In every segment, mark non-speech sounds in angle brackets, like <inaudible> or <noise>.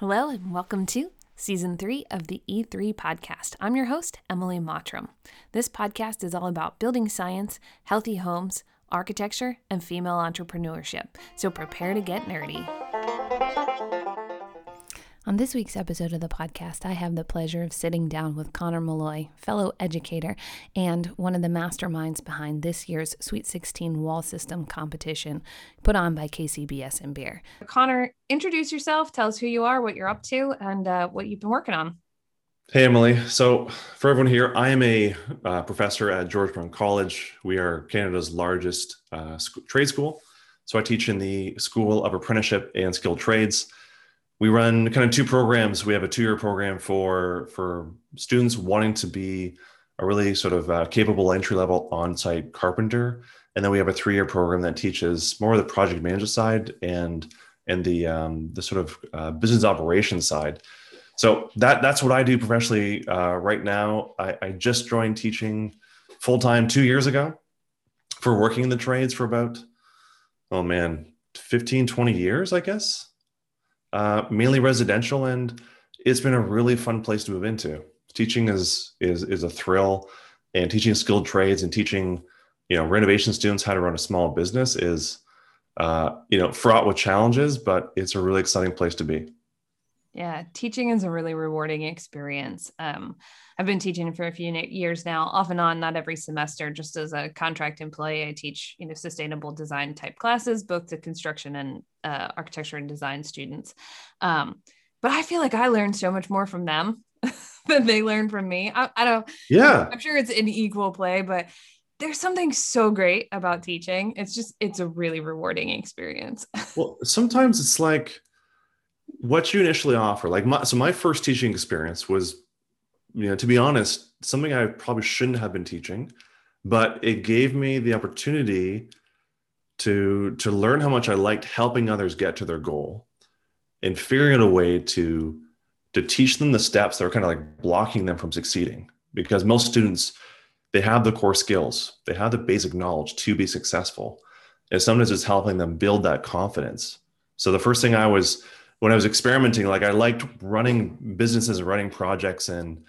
Hello, and welcome to season three of the E3 podcast. I'm your host, Emily Mottram. This podcast is all about building science, healthy homes, architecture, and female entrepreneurship. So prepare to get nerdy. On this week's episode of the podcast, I have the pleasure of sitting down with Connor Malloy, fellow educator and one of the masterminds behind this year's Sweet 16 wall system competition put on by KCBS and Beer. Connor, introduce yourself, tell us who you are, what you're up to, and uh, what you've been working on. Hey, Emily. So, for everyone here, I am a uh, professor at George Brown College. We are Canada's largest uh, sc- trade school. So, I teach in the School of Apprenticeship and Skilled Trades we run kind of two programs. We have a two-year program for for students wanting to be a really sort of uh, capable entry-level on-site carpenter, and then we have a three-year program that teaches more of the project management side and and the um, the sort of uh, business operations side. So that that's what I do professionally uh, right now. I, I just joined teaching full time two years ago for working in the trades for about oh man 15 20 years i guess uh, mainly residential, and it's been a really fun place to move into. Teaching is is is a thrill, and teaching skilled trades and teaching you know renovation students how to run a small business is uh, you know fraught with challenges, but it's a really exciting place to be. Yeah, teaching is a really rewarding experience. Um, I've been teaching for a few years now, off and on, not every semester. Just as a contract employee, I teach you know sustainable design type classes, both to construction and uh, architecture and design students. Um, but I feel like I learned so much more from them <laughs> than they learn from me. I, I don't. Yeah, I'm sure it's an equal play, but there's something so great about teaching. It's just it's a really rewarding experience. <laughs> well, sometimes it's like what you initially offer. Like my so my first teaching experience was you know, to be honest, something I probably shouldn't have been teaching, but it gave me the opportunity to to learn how much I liked helping others get to their goal and figuring out a way to to teach them the steps that are kind of like blocking them from succeeding. Because most students, they have the core skills, they have the basic knowledge to be successful. And sometimes it's helping them build that confidence. So the first thing I was when I was experimenting, like I liked running businesses and running projects and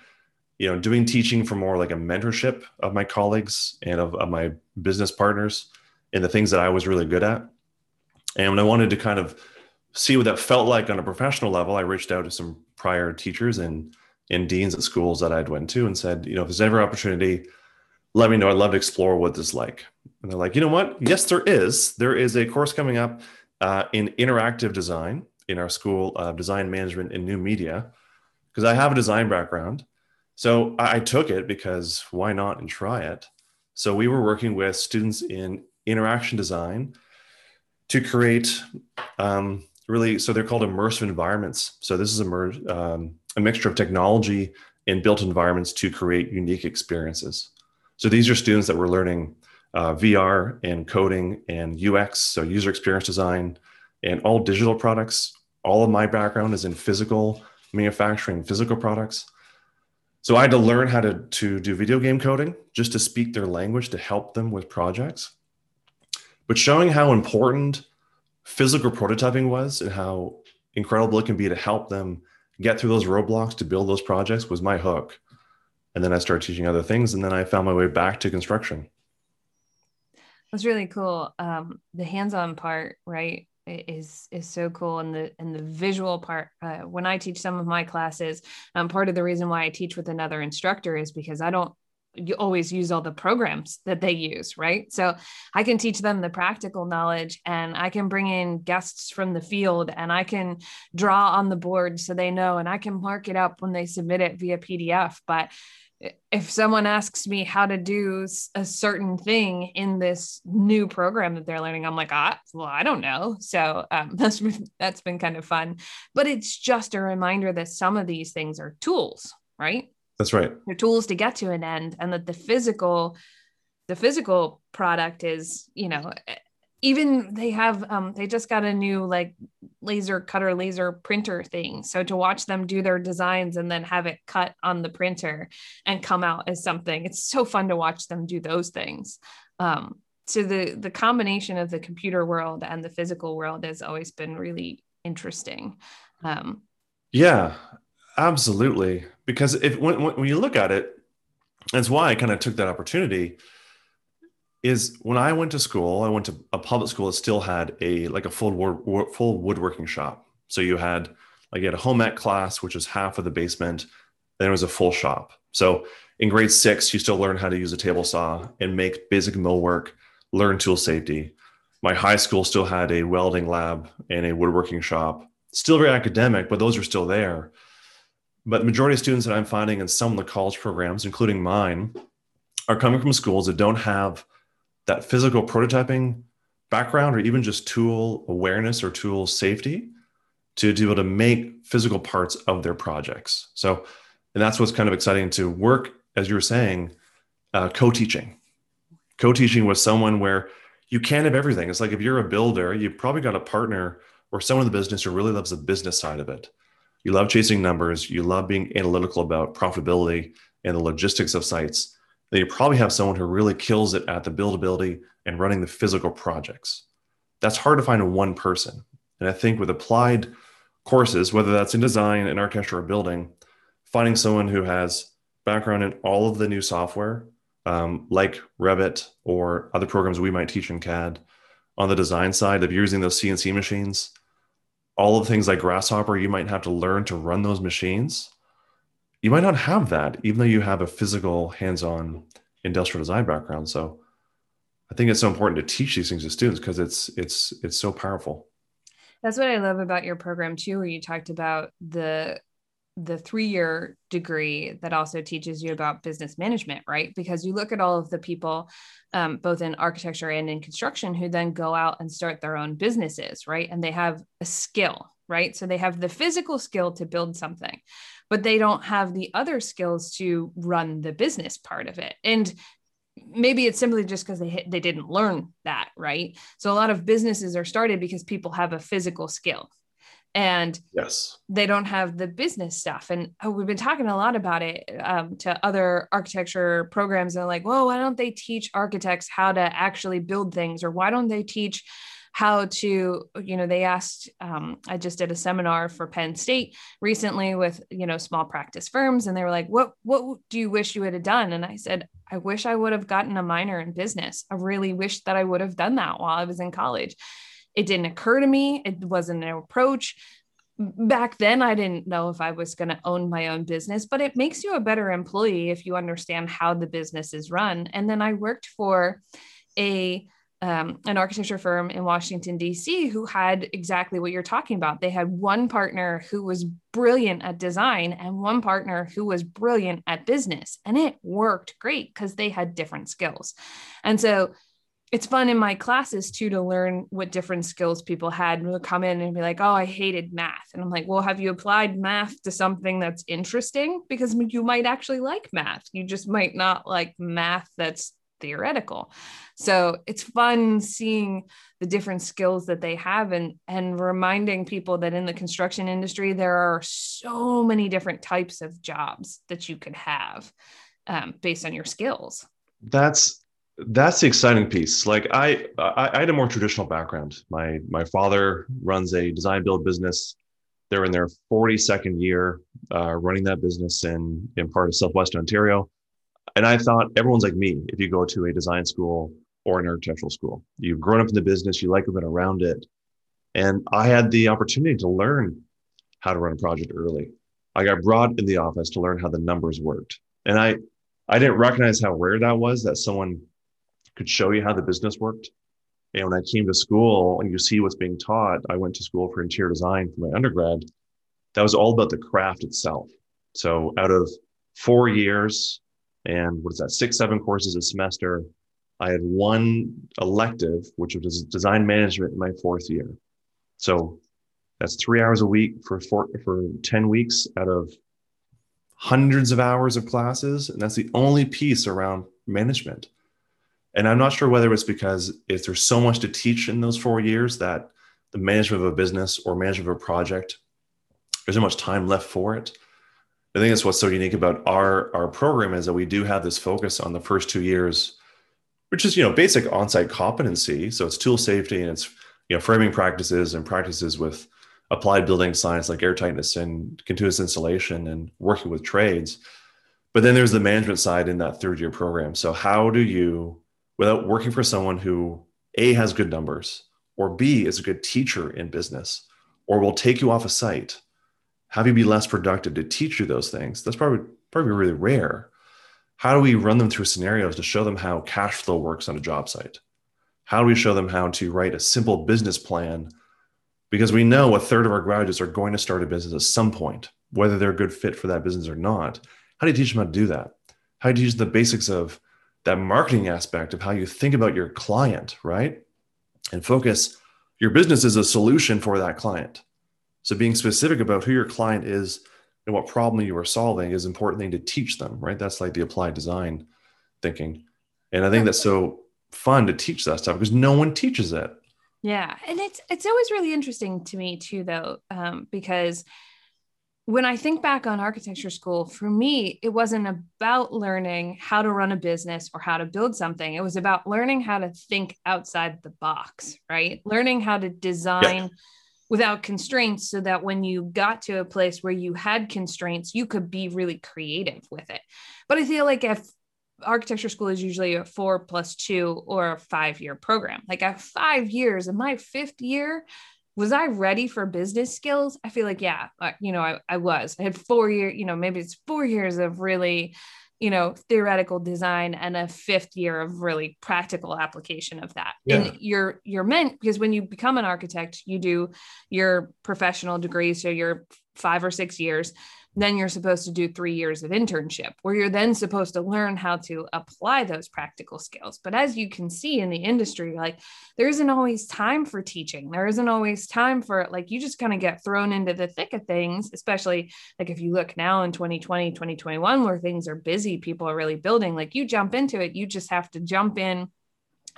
you know doing teaching for more like a mentorship of my colleagues and of, of my business partners and the things that i was really good at. And when i wanted to kind of see what that felt like on a professional level i reached out to some prior teachers and and deans at schools that i'd went to and said you know if there's ever opportunity let me know. I'd love to explore what this is like. And they're like you know what? Yes there is. There is a course coming up uh, in interactive design in our school of design management and new media because i have a design background so I took it because why not and try it? So we were working with students in interaction design to create um, really, so they're called immersive environments. So this is a, um, a mixture of technology and built environments to create unique experiences. So these are students that were learning uh, VR and coding and UX, so user experience design, and all digital products. All of my background is in physical manufacturing, physical products. So I had to learn how to, to do video game coding just to speak their language to help them with projects. But showing how important physical prototyping was and how incredible it can be to help them get through those roadblocks to build those projects was my hook. And then I started teaching other things, and then I found my way back to construction. That's really cool. Um, the hands-on part, right? Is is so cool. And the and the visual part uh, when i teach some of my classes um, part of the reason why i teach with another instructor is because i don't you always use all the programs that they use right? So i can teach them the practical knowledge and i can bring in guests from the field and i can draw on the board so they know and i can mark it up when they submit it via pdf but if someone asks me how to do a certain thing in this new program that they're learning, I'm like, ah, well, I don't know. So um, <laughs> that's that's been kind of fun. But it's just a reminder that some of these things are tools, right? That's right. They're tools to get to an end, and that the physical, the physical product is, you know, even they have um they just got a new like laser cutter laser printer thing so to watch them do their designs and then have it cut on the printer and come out as something it's so fun to watch them do those things um so the the combination of the computer world and the physical world has always been really interesting um Yeah, absolutely. Because if when, when you look at it, that's why I kind of took that opportunity. Is when I went to school, I went to a public school that still had a like a full wood, full woodworking shop. So you had like you had a home ec class, which was half of the basement. Then it was a full shop. So in grade six, you still learn how to use a table saw and make basic millwork, learn tool safety. My high school still had a welding lab and a woodworking shop. Still very academic, but those are still there. But the majority of students that I'm finding in some of the college programs, including mine, are coming from schools that don't have that physical prototyping background or even just tool awareness or tool safety to be able to make physical parts of their projects. So, and that's what's kind of exciting to work, as you were saying, uh, co-teaching. Co-teaching with someone where you can't have everything. It's like if you're a builder, you've probably got a partner or someone in the business who really loves the business side of it. You love chasing numbers. You love being analytical about profitability and the logistics of sites. You probably have someone who really kills it at the buildability and running the physical projects. That's hard to find in one person. And I think with applied courses, whether that's in design, in architecture, or building, finding someone who has background in all of the new software, um, like Revit or other programs we might teach in CAD, on the design side of using those CNC machines, all of the things like Grasshopper, you might have to learn to run those machines. You might not have that, even though you have a physical, hands-on industrial design background. So I think it's so important to teach these things to students because it's it's it's so powerful. That's what I love about your program too, where you talked about the the three-year degree that also teaches you about business management, right? Because you look at all of the people, um, both in architecture and in construction, who then go out and start their own businesses, right? And they have a skill, right? So they have the physical skill to build something, but they don't have the other skills to run the business part of it. And maybe it's simply just because they they didn't learn that right? So a lot of businesses are started because people have a physical skill and yes. they don't have the business stuff. And oh, we've been talking a lot about it um, to other architecture programs and like well why don't they teach architects how to actually build things? Or why don't they teach how to you know they asked um, i just did a seminar for penn state recently with you know small practice firms and they were like what what do you wish you would have done? And i said i wish i would have gotten a minor in business. I really wish that i would have done that while i was in college. It didn't occur to me. It wasn't an approach. Back then i didn't know if i was going to own my own business but it makes you a better employee if you understand how the business is run. And then i worked for a um, an architecture firm in Washington, D.C., who had exactly what you're talking about. They had one partner who was brilliant at design and one partner who was brilliant at business. And it worked great because they had different skills. And so it's fun in my classes too to learn what different skills people had and come in and be like oh i hated math and i'm like well have you applied math to something that's interesting because you might actually like math you just might not like math that's theoretical so it's fun seeing the different skills that they have and and reminding people that in the construction industry there are so many different types of jobs that you could have um, based on your skills that's that's the exciting piece. Like I, I, I, had a more traditional background. My my father runs a design build business. They're in their 42nd year uh, running that business in in part of Southwest Ontario. And I thought everyone's like me. If you go to a design school or an architectural school, you've grown up in the business, you like been around it. And I had the opportunity to learn how to run a project early. I got brought in the office to learn how the numbers worked, and I I didn't recognize how rare that was that someone could show you how the business worked. And when I came to school and you see what's being taught, I went to school for interior design for my undergrad. That was all about the craft itself. So out of four years and what is that, six, seven courses a semester, I had one elective, which was design management in my fourth year. So that's three hours a week for four, for 10 weeks out of hundreds of hours of classes. And that's the only piece around management. And I'm not sure whether it's because if there's so much to teach in those four years that the management of a business or management of a project, there's not much time left for it. I think that's what's so unique about our our program is that we do have this focus on the first two years, which is you know basic on-site competency. So it's tool safety and it's you know framing practices and practices with applied building science like air tightness and continuous insulation and working with trades. But then there's the management side in that third year program. So how do you, without working for someone who A has good numbers or B is a good teacher in business or will take you off a site, have you be less productive to teach you those things? That's probably probably really rare. How do we run them through scenarios to show them how cash flow works on a job site? How do we show them how to write a simple business plan because we know a third of our graduates are going to start a business at some point, whether they're a good fit for that business or not. How do you teach them how to do that? How do you teach the basics of that marketing aspect of how you think about your client, right? And focus your business is a solution for that client. So being specific about who your client is and what problem you are solving is important thing to teach them, right? That's like the applied design thinking. And I think that's so fun to teach that stuff because no one teaches it. Yeah, and it's it's always really interesting to me too, though, um, because when I think back on architecture school, for me, it wasn't about learning how to run a business or how to build something. It was about learning how to think outside the box, right? Learning how to design yeah. Without constraints so that when you got to a place where you had constraints, you could be really creative with it. But I feel like if architecture school is usually a four plus two or a five year program. Like at five years, in my fifth year, was I ready for business skills? I feel like, yeah, you know, I, I was. I had four year, you know, maybe it's four years of really, you know, theoretical design and a fifth year of really practical application of that. Yeah. And you're you're meant because when you become an architect, you do your professional degree, so you're five or six years then you're supposed to do three years of internship where you're then supposed to learn how to apply those practical skills. But as you can see in the industry like there isn't always time for teaching. There isn't always time for like you just kind of get thrown into the thick of things especially like if you look now in 2020 2021 where things are busy people are really building like you jump into it you just have to jump in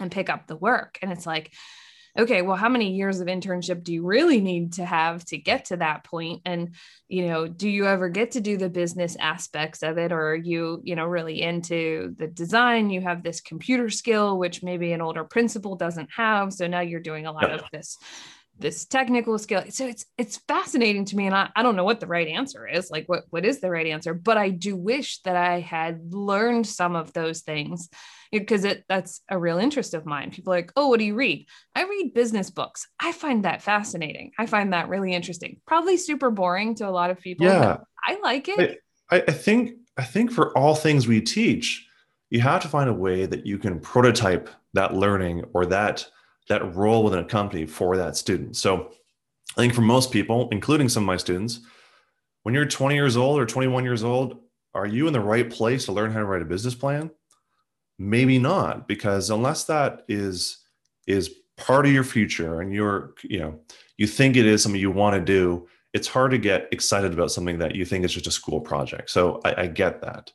and pick up the work. And it's like okay, well, how many years of internship do you really need to have to get to that point? And, you know, do you ever get to do the business aspects of it? Or are you, you know, really into the design? You have this computer skill, which maybe an older principal doesn't have. So now you're doing a lot yeah. of <laughs> this this technical skill so it's it's fascinating to me and I, I don't know what the right answer is like what what is the right answer but i do wish that i had learned some of those things because it that's a real interest of mine. People like, oh, what do you read? I read business books. I find that fascinating. I find that really interesting. Probably super boring to a lot of people. Yeah, I like it. I, I think I think for all things we teach, you have to find a way that you can prototype that learning or that that role within a company for that student. So I think for most people, including some of my students, when you're 20 years old or 21 years old, are you in the right place to learn how to write a business plan? Maybe not because unless that is is part of your future and you're you know you think it is something you want to do it's hard to get excited about something that you think is just a school project. So i, I get that.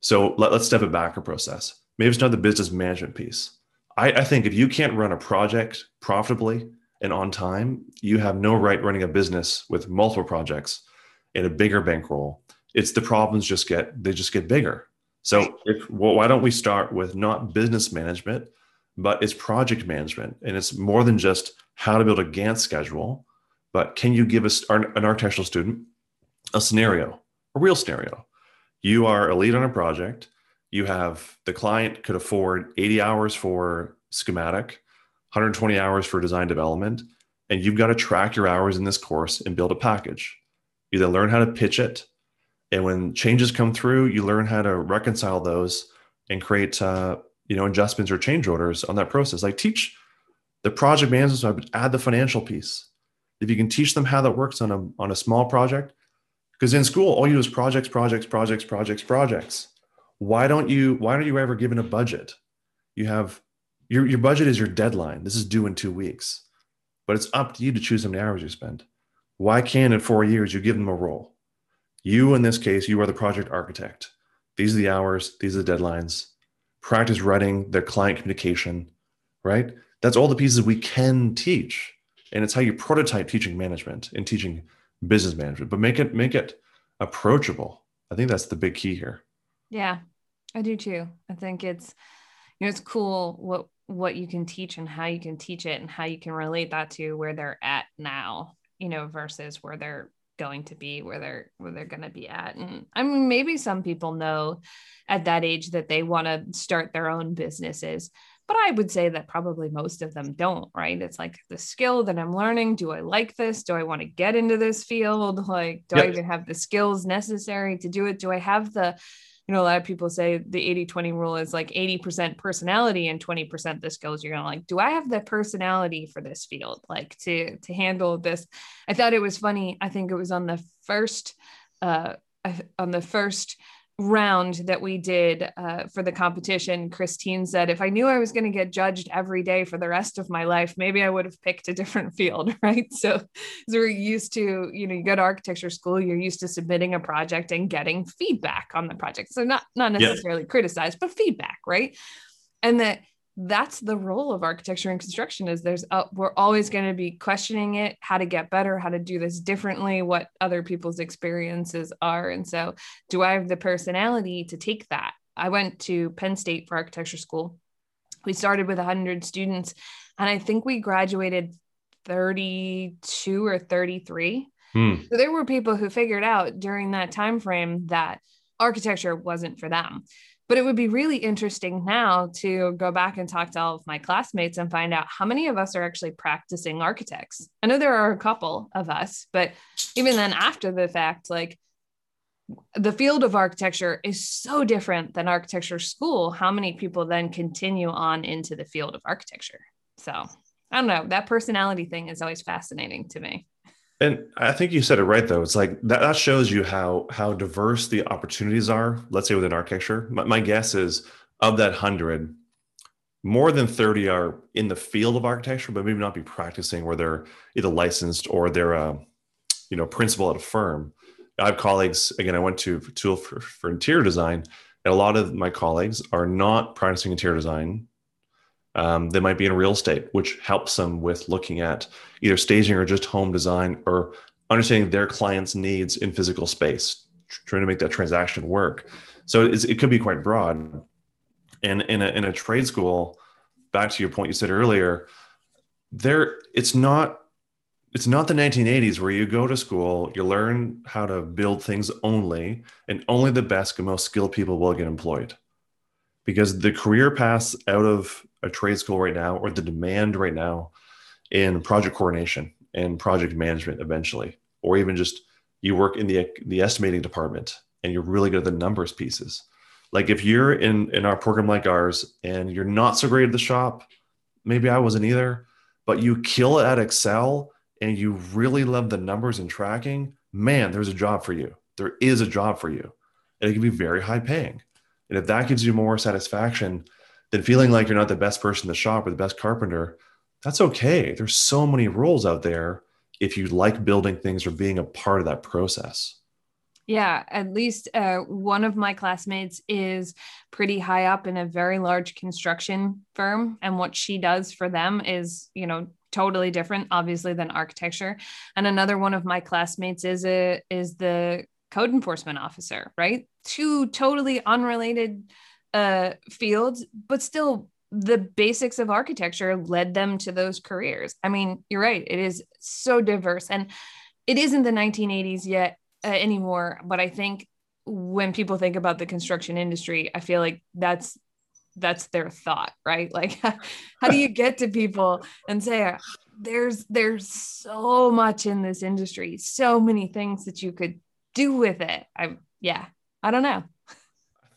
So let, us step it back a process. Maybe it's not the business management piece. I, I think if you can't run a project profitably and on time you have no right running a business with multiple projects in a bigger bankroll. It's the problems just get they just get bigger so if, well, why don't we start with not business management, but it's project management. And it's more than just how to build a Gantt schedule, but can you give us an architectural student a scenario, a real scenario? You are a lead on a project. You have the client could afford 80 hours for schematic, 120 hours for design development, and you've got to track your hours in this course and build a package. Either learn how to pitch it, and when changes come through you learn how to reconcile those and create uh, you know adjustments or change orders on that process. Like teach the project management side but add the financial piece. If you can teach them how that works on a on a small project because in school all you do is projects projects projects projects projects. Why don't you why don't you ever given a budget? You have your, your budget is your deadline. This is due in two weeks. But it's up to you to choose how many hours you spend. Why can't in four years you give them a role you, in this case, you are the project architect. These are the hours, these are the deadlines. Practice writing their client communication, right? That's all the pieces we can teach. And it's how you prototype teaching management and teaching business management, but make it make it approachable. I think that's the big key here. Yeah, I do too. I think it's you know it's cool what what you can teach and how you can teach it and how you can relate that to where they're at now you know, versus where they're going to be where they're where they're going to be at. And i mean maybe some people know at that age that they want to start their own businesses but i would say that probably most of them don't right? It's like the skill that i'm learning do i like this? Do i want to get into this field? Like do yep. i even have the skills necessary to do it? Do i have the you know, a lot of people say the 80 20 rule is like 80% personality and 20% the skills. You're gonna like, do I have the personality for this field? Like to to handle this. I thought it was funny. I think it was on the first uh on the first round that we did uh, for the competition, Christine said, if I knew I was going to get judged every day for the rest of my life, maybe I would have picked a different field, <laughs> right? So, so we're used to, you know, you go to architecture school, you're used to submitting a project and getting feedback on the project. So not not necessarily yeah. criticized, but feedback, right? And that that's the role of architecture and construction is there's a, we're always going to be questioning it how to get better how to do this differently what other people's experiences are. And so do i have the personality to take that? I went to penn state for architecture school. We started with 100 students and i think we graduated 32 or 33 hmm. so there were people who figured out during that time frame that architecture wasn't for them but it would be really interesting now to go back and talk to all of my classmates and find out how many of us are actually practicing architects. I know there are a couple of us, but even then, after the fact, like the field of architecture is so different than architecture school. How many people then continue on into the field of architecture? So I don't know. That personality thing is always fascinating to me. And I think you said it right though. It's like that, that shows you how how diverse the opportunities are. Let's say within architecture. My, my guess is of that hundred, more than 30 are in the field of architecture, but maybe not be practicing where they're either licensed or they're a you know principal at a firm. I have colleagues, again, I went to tool for, for interior design, and a lot of my colleagues are not practicing interior design um, they might be in real estate, which helps them with looking at either staging or just home design or understanding their clients' needs in physical space, trying to make that transaction work. So it could be quite broad. And in a, in a trade school, back to your point you said earlier, there it's not it's not the 1980s where you go to school, you learn how to build things only, and only the best and most skilled people will get employed. Because the career paths out of a trade school right now or the demand right now in project coordination and project management eventually or even just you work in the the estimating department and you're really good at the numbers pieces. Like if you're in in our program like ours and you're not so great at the shop maybe i wasn't either but you kill it at excel and you really love the numbers and tracking man there's a job for you. There is a job for you. And it can be very high paying. And if that gives you more satisfaction then feeling like you're not the best person in the shop or the best carpenter, that's okay. There's so many roles out there if you like building things or being a part of that process. Yeah, at least uh, one of my classmates is pretty high up in a very large construction firm. And what she does for them is, you know, totally different, obviously, than architecture. And another one of my classmates is a is the code enforcement officer, right? Two totally unrelated uh, fields, but still the basics of architecture led them to those careers. I mean, you're right. It is so diverse and it isn't the 1980s yet uh, anymore. But I think when people think about the construction industry, I feel like that's that's their thought, right? <laughs> Like, how do you get to people and say, there's there's so much in this industry, so many things that you could do with it. I yeah, I don't know.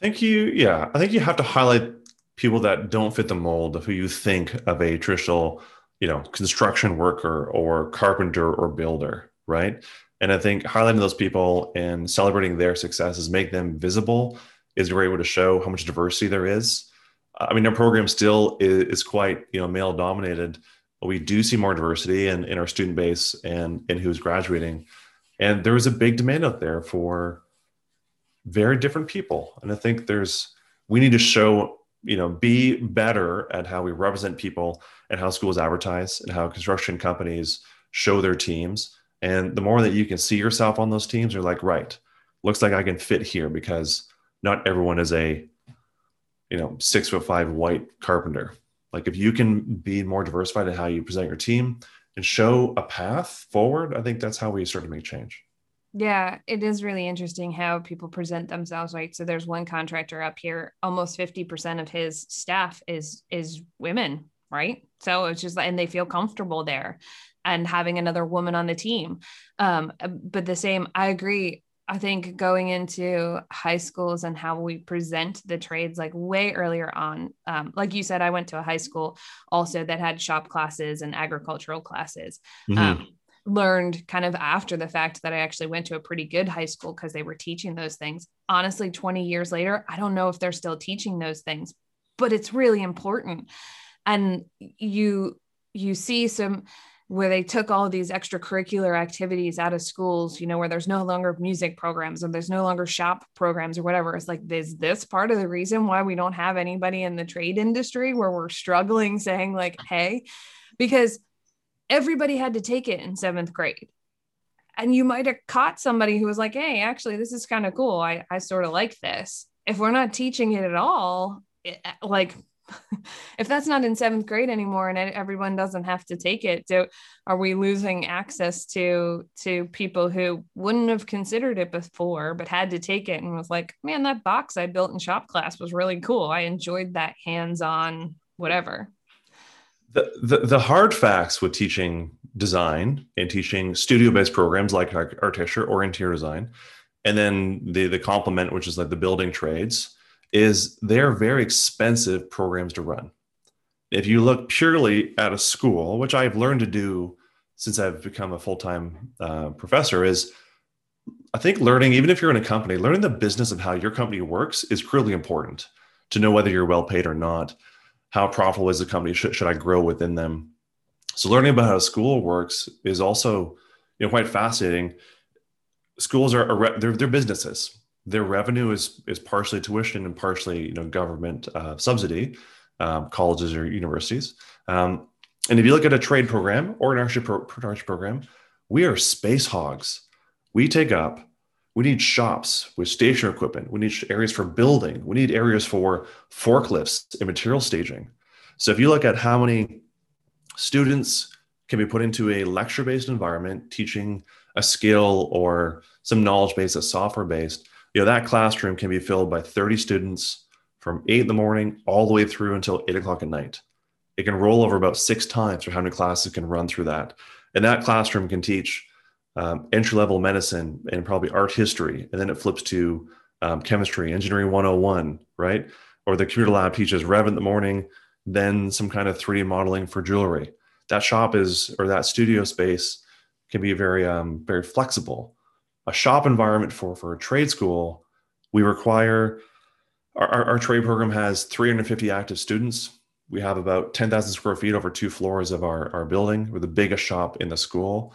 I think you, yeah, I think you have to highlight people that don't fit the mold of who you think of a traditional, you know, construction worker or carpenter or builder, right? And I think highlighting those people and celebrating their successes, make them visible, is a great way to show how much diversity there is. I mean, our program still is, is quite, you know, male dominated. But we do see more diversity in, in our student base and in who's graduating. And there is a big demand out there for very different people. And I think there's, we need to show, you know, be better at how we represent people and how schools advertise and how construction companies show their teams. And the more that you can see yourself on those teams, you're like, right, looks like I can fit here because not everyone is a, you know, six foot five white carpenter. Like if you can be more diversified in how you present your team and show a path forward, I think that's how we start to make change. Yeah, it is really interesting how people present themselves, right? So there's one contractor up here, almost 50% of his staff is is women, right? So it's just and they feel comfortable there and having another woman on the team. Um, but the same, I agree. I think going into high schools and how we present the trades like way earlier on. Um, like you said, I went to a high school also that had shop classes and agricultural classes. Mm-hmm. Um, learned kind of after the fact that I actually went to a pretty good high school because they were teaching those things. Honestly, 20 years later, I don't know if they're still teaching those things, but it's really important. And you you see some where they took all these extracurricular activities out of schools, you know, where there's no longer music programs or there's no longer shop programs or whatever. It's like, is this part of the reason why we don't have anybody in the trade industry where we're struggling saying, like, hey, because everybody had to take it in seventh grade. And you might have caught somebody who was like, hey, actually, this is kind of cool. I, I sort of like this. If we're not teaching it at all, it, eh, like, <laughs> if that's not in seventh grade anymore and everyone doesn't have to take it so are we losing access to to people who wouldn't have considered it before but had to take it and was like man that box i built in shop class was really cool i enjoyed that hands-on whatever the, the, the hard facts with teaching design and teaching studio-based programs like architecture or interior design, and then the the complement, which is like the building trades, is they're very expensive programs to run. If you look purely at a school, which I've learned to do since I've become a full-time uh, professor, is I think learning, even if you're in a company, learning the business of how your company works is critically important to know whether you're well paid or not how profitable is the company? Should, should I grow within them? So learning about how a school works is also you know quite fascinating. Schools are, are they're, they're businesses. Their revenue is is partially tuition and partially you know government uh, subsidy, um, colleges or universities. Um, and if you look at a trade program or an pro- program, we are space hogs. We take up we need shops with station equipment. We need areas for building. We need areas for forklifts and material staging. So if you look at how many students can be put into a lecture based environment teaching a skill or some knowledge base that's software based, you know, that classroom can be filled by 30 students from eight in the morning all the way through until eight o'clock at night. It can roll over about six times for how many classes can run through that. And that classroom can teach um, entry level medicine and probably art history, and then it flips to um, chemistry, engineering 101, right? Or the computer lab teaches Rev in the morning, then some kind of 3D modeling for jewelry. That shop is, or that studio space can be very, um, very flexible. A shop environment for, for a trade school, we require, our, our, our trade program has 350 active students. We have about 10,000 square feet over two floors of our, our building. We're the biggest shop in the school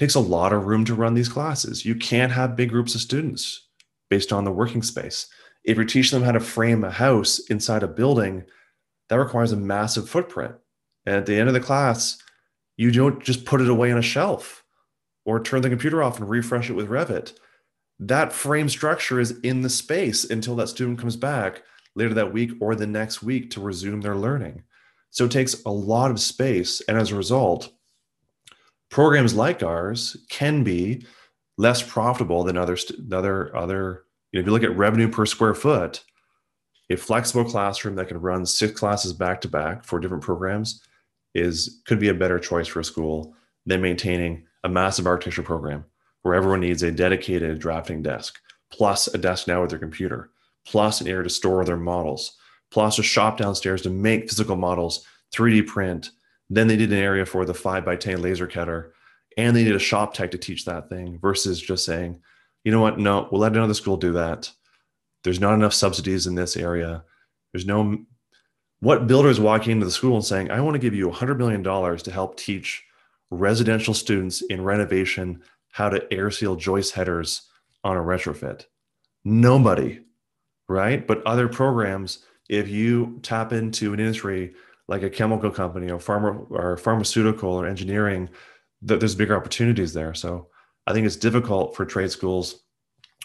takes a lot of room to run these classes. You can't have big groups of students based on the working space. If you're teaching them how to frame a house inside a building, that requires a massive footprint. And at the end of the class, you don't just put it away on a shelf or turn the computer off and refresh it with Revit. That frame structure is in the space until that student comes back later that week or the next week to resume their learning. So it takes a lot of space. And as a result, programs like ours can be less profitable than other other other you know, if you look at revenue per square foot a flexible classroom that can run six classes back to back for different programs is could be a better choice for a school than maintaining a massive architecture program where everyone needs a dedicated drafting desk plus a desk now with their computer plus an area to store their models plus a shop downstairs to make physical models 3d print then they did an area for the five by 10 laser cutter and they need a shop tech to teach that thing versus just saying, you know what? No, we'll let another school do that. There's not enough subsidies in this area. There's no, what builder is walking into the school and saying, I want to give you $100 million to help teach residential students in renovation how to air seal joist headers on a retrofit? Nobody, right? But other programs, if you tap into an industry like a chemical company or pharma or pharmaceutical or engineering, that there's bigger opportunities there. So I think it's difficult for trade schools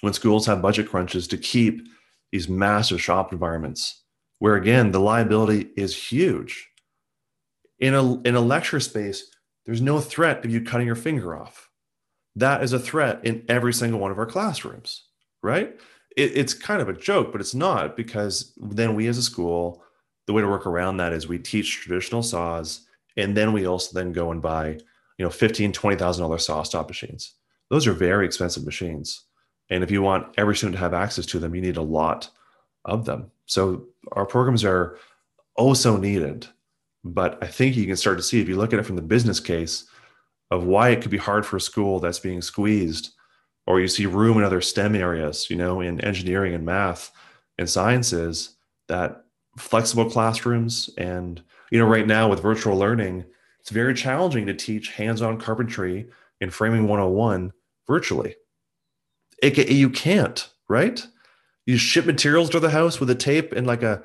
when schools have budget crunches to keep these massive shop environments where again the liability is huge. In a in a lecture space, there's no threat of you cutting your finger off. That is a threat in every single one of our classrooms, right? It, it's kind of a joke, but it's not because then we as a school, the way to work around that is we teach traditional saws, and then we also then go and buy, you know, fifteen, twenty thousand dollar SawStop machines. Those are very expensive machines, and if you want every student to have access to them, you need a lot of them. So our programs are oh so needed but I think you can start to see if you look at it from the business case of why it could be hard for a school that's being squeezed, or you see room in other STEM areas, you know, in engineering and math and sciences, that flexible classrooms and you know right now with virtual learning it's very challenging to teach hands-on carpentry in framing 101 virtually it, you can't right you ship materials to the house with a tape and like a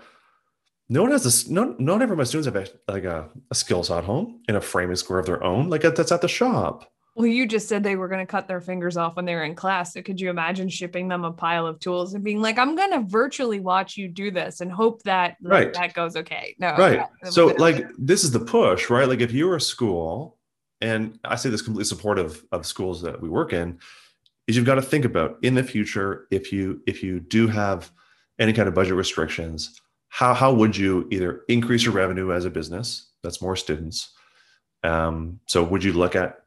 no one has this. No, not every of my students have a, like a, a skill saw at home in a framing square of their own. Like that's at the shop. Well, you just said they were going to cut their fingers off when they were in class. So could you imagine shipping them a pile of tools and being like, "I'm going to virtually watch you do this and hope that right. that goes okay." No, right. So like this is the push, right? Like if you were a school, and I say this completely supportive of schools that we work in, is you've got to think about in the future if you if you do have any kind of budget restrictions how how would you either increase your revenue as a business that's more students um, so would you look at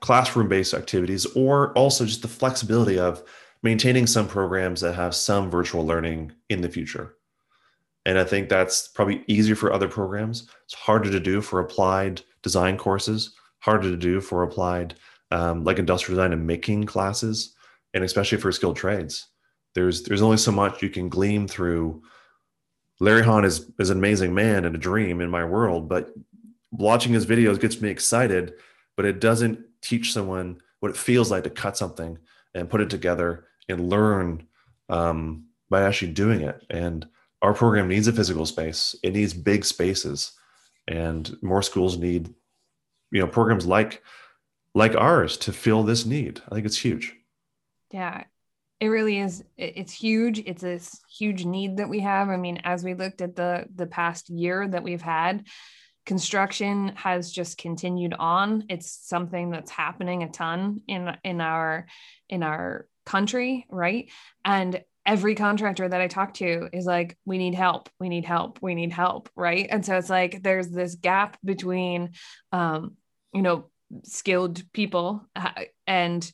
classroom based activities or also just the flexibility of maintaining some programs that have some virtual learning in the future. And i think that's probably easier for other programs. It's harder to do for applied design courses harder to do for applied um, like industrial design and making classes and especially for skilled trades. There's there's only so much you can glean through. Larry Haun is is an amazing man and a dream in my world, but watching his videos gets me excited, but it doesn't teach someone what it feels like to cut something and put it together and learn um, by actually doing it. And our program needs a physical space. It needs big spaces, and more schools need, you know, programs like like ours to fill this need. I think it's huge. Yeah, it really is it's huge it's a huge need that we have i mean as we looked at the the past year that we've had construction has just continued on. It's something that's happening a ton in in our in our country right? And every contractor that i talk to is like we need help. We need help. We need help right? And so it's like there's this gap between um you know skilled people uh, and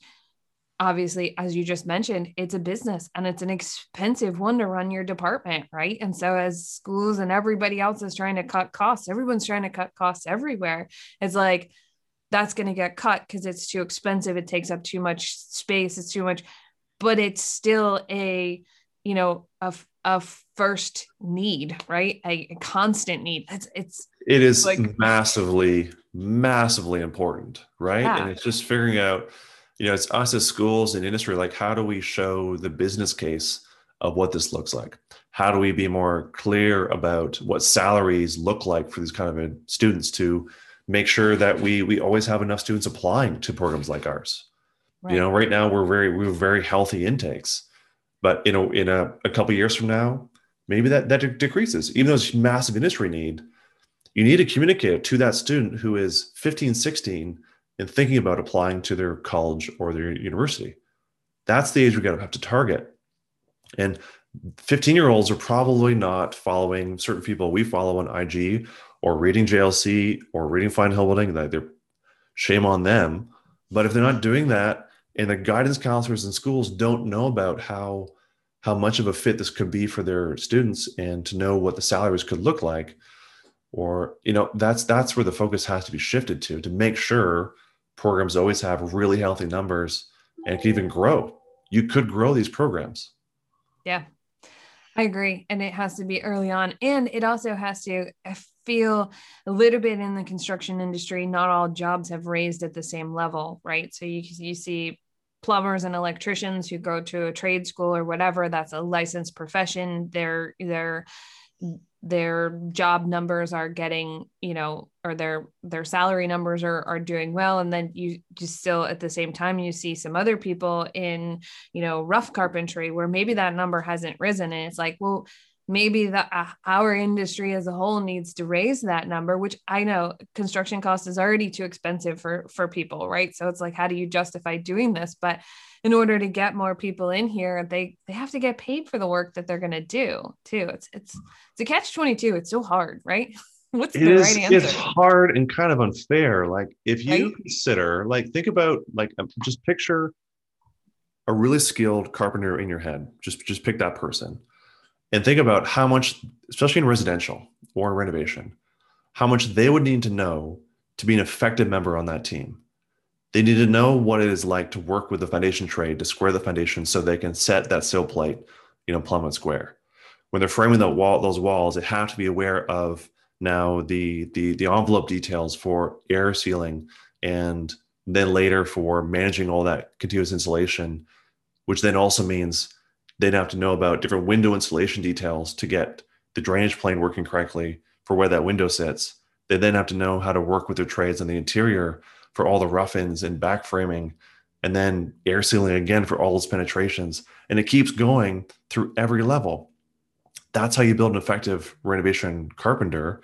obviously as you just mentioned it's a business and it's an expensive one to run your department right? And so as schools and everybody else is trying to cut costs everyone's trying to cut costs everywhere it's like that's going to get cut because it's too expensive it takes up too much space it's too much but it's still a you know a, a first need right? A, a constant need. It's it's it is like massively massively important right? Yeah. and it's just figuring out you know, it's us as schools and industry, like how do we show the business case of what this looks like? How do we be more clear about what salaries look like for these kind of uh, students to make sure that we we always have enough students applying to programs like ours? Right. You know, right now we're very we're very healthy intakes, but you know, in a, a couple years from now, maybe that that decreases. Even though it's massive industry need, you need to communicate to that student who is 15, 16 and thinking about applying to their college or their university. That's the age we got to have to target. And 15 year olds are probably not following certain people we follow on IG or reading JLC or reading Fine Homebuilding. They're shame on them. But if they're not doing that, and the guidance counselors in schools don't know about how how much of a fit this could be for their students and to know what the salaries could look like or you know that's that's where the focus has to be shifted to to make sure programs always have really healthy numbers and can even grow. You could grow these programs. Yeah, I agree. And it has to be early on. And it also has to, feel a little bit in the construction industry, not all jobs have raised at the same level, right? So you, you see plumbers and electricians who go to a trade school or whatever, that's a licensed profession. They're, they're, their job numbers are getting you know or their their salary numbers are are doing well. And then you just still at the same time you see some other people in you know rough carpentry where maybe that number hasn't risen. And it's like well maybe the uh, our industry as a whole needs to raise that number which i know construction cost is already too expensive for for people right? So it's like how do you justify doing this? But in order to get more people in here they they have to get paid for the work that they're going to do too. It's it's it's a catch 22 it's so hard right? <laughs> What's it the is, right answer? it's hard and kind of unfair. Like if you Right? consider like think about like um, just picture a really skilled carpenter in your head. Just just pick that person and think about how much especially in residential or in renovation how much they would need to know to be an effective member on that team. They need to know what it is like to work with the foundation trade to square the foundation so they can set that sill plate you know plumb and square. When they're framing the wall those walls they have to be aware of now the the the envelope details for air sealing and then later for managing all that continuous insulation which then also means they'd have to know about different window installation details to get the drainage plane working correctly for where that window sits. They then have to know how to work with their trades on the interior for all the rough-ins and back framing and then air sealing again for all those penetrations. And it keeps going through every level. That's how you build an effective renovation carpenter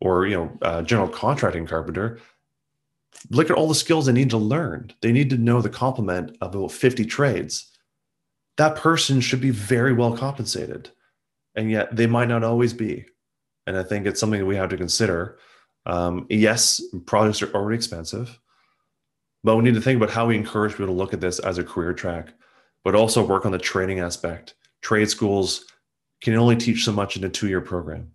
or you know uh, general contracting carpenter. Look at all the skills they need to learn. They need to know the complement of about 50 trades that person should be very well compensated and yet they might not always be and i think it's something that we have to consider um, yes products are already expensive but we need to think about how we encourage people to look at this as a career track but also work on the training aspect trade schools can only teach so much in a two-year program.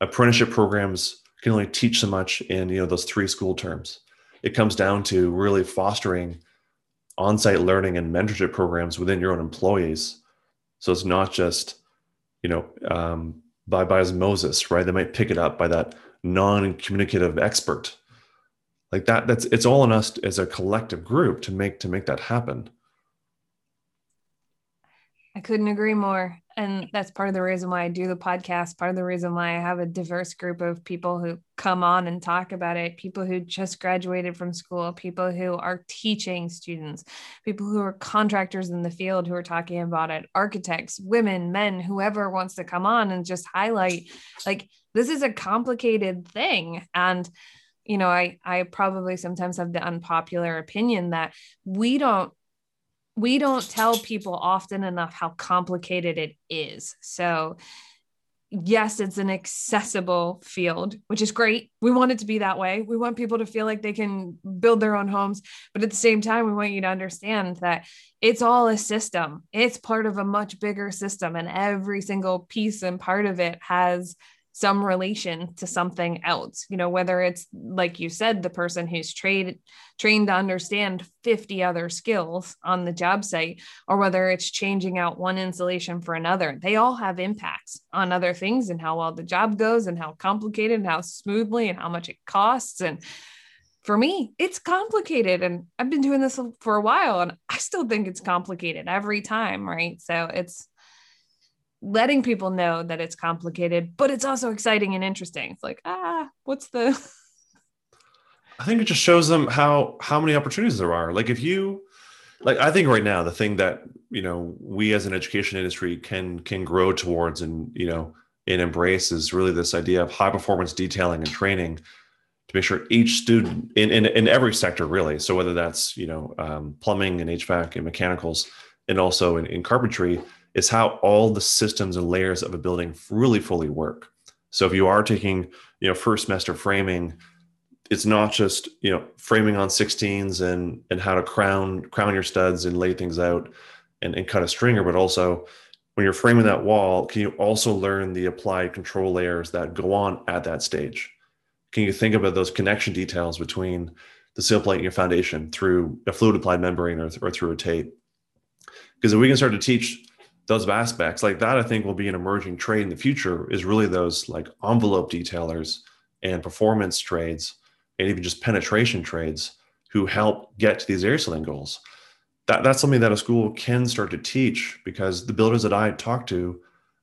Apprenticeship programs can only teach so much in you know those three school terms. It comes down to really fostering on-site learning and mentorship programs within your own employees. So it's not just you know um, by by osmosis, right? They might pick it up by that non-communicative expert. Like that, that's it's all on us as a collective group to make to make that happen. I couldn't agree more. And that's part of the reason why I do the podcast, part of the reason why I have a diverse group of people who come on and talk about it, people who just graduated from school, people who are teaching students, people who are contractors in the field who are talking about it, architects, women, men, whoever wants to come on and just highlight like this is a complicated thing. And you know, I I probably sometimes have the unpopular opinion that we don't we don't tell people often enough how complicated it is. So, yes, it's an accessible field, which is great. We want it to be that way. We want people to feel like they can build their own homes. But at the same time, we want you to understand that it's all a system, it's part of a much bigger system. And every single piece and part of it has some relation to something else you know whether it's like you said the person who's trained trained to understand 50 other skills on the job site or whether it's changing out one insulation for another. They all have impacts on other things and how well the job goes and how complicated and how smoothly and how much it costs. And for me it's complicated. And i've been doing this for a while and i still think it's complicated every time right? So it's letting people know that it's complicated, but it's also exciting and interesting. It's like, ah, what's the <laughs> I think it just shows them how how many opportunities there are. Like if you like I think right now the thing that, you know, we as an education industry can can grow towards and, you know, and embrace is really this idea of high performance detailing and training to make sure each student in in, in every sector really. So whether that's, you know, um, plumbing and HVAC and mechanicals and also in, in carpentry is how all the systems and layers of a building really fully work. So if you are taking, you know, first semester framing, it's not just, you know, framing on 16s and and how to crown crown your studs and lay things out and, and cut a stringer, but also when you're framing that wall, can you also learn the applied control layers that go on at that stage? Can you think about those connection details between the sill plate and your foundation through a fluid applied membrane or, or through a tape? Because if we can start to teach those aspects like that i think will be an emerging trade in the future is really those like envelope detailers and performance trades and even just penetration trades who help get to these air sealing goals. That, that's something that a school can start to teach because the builders that i talk to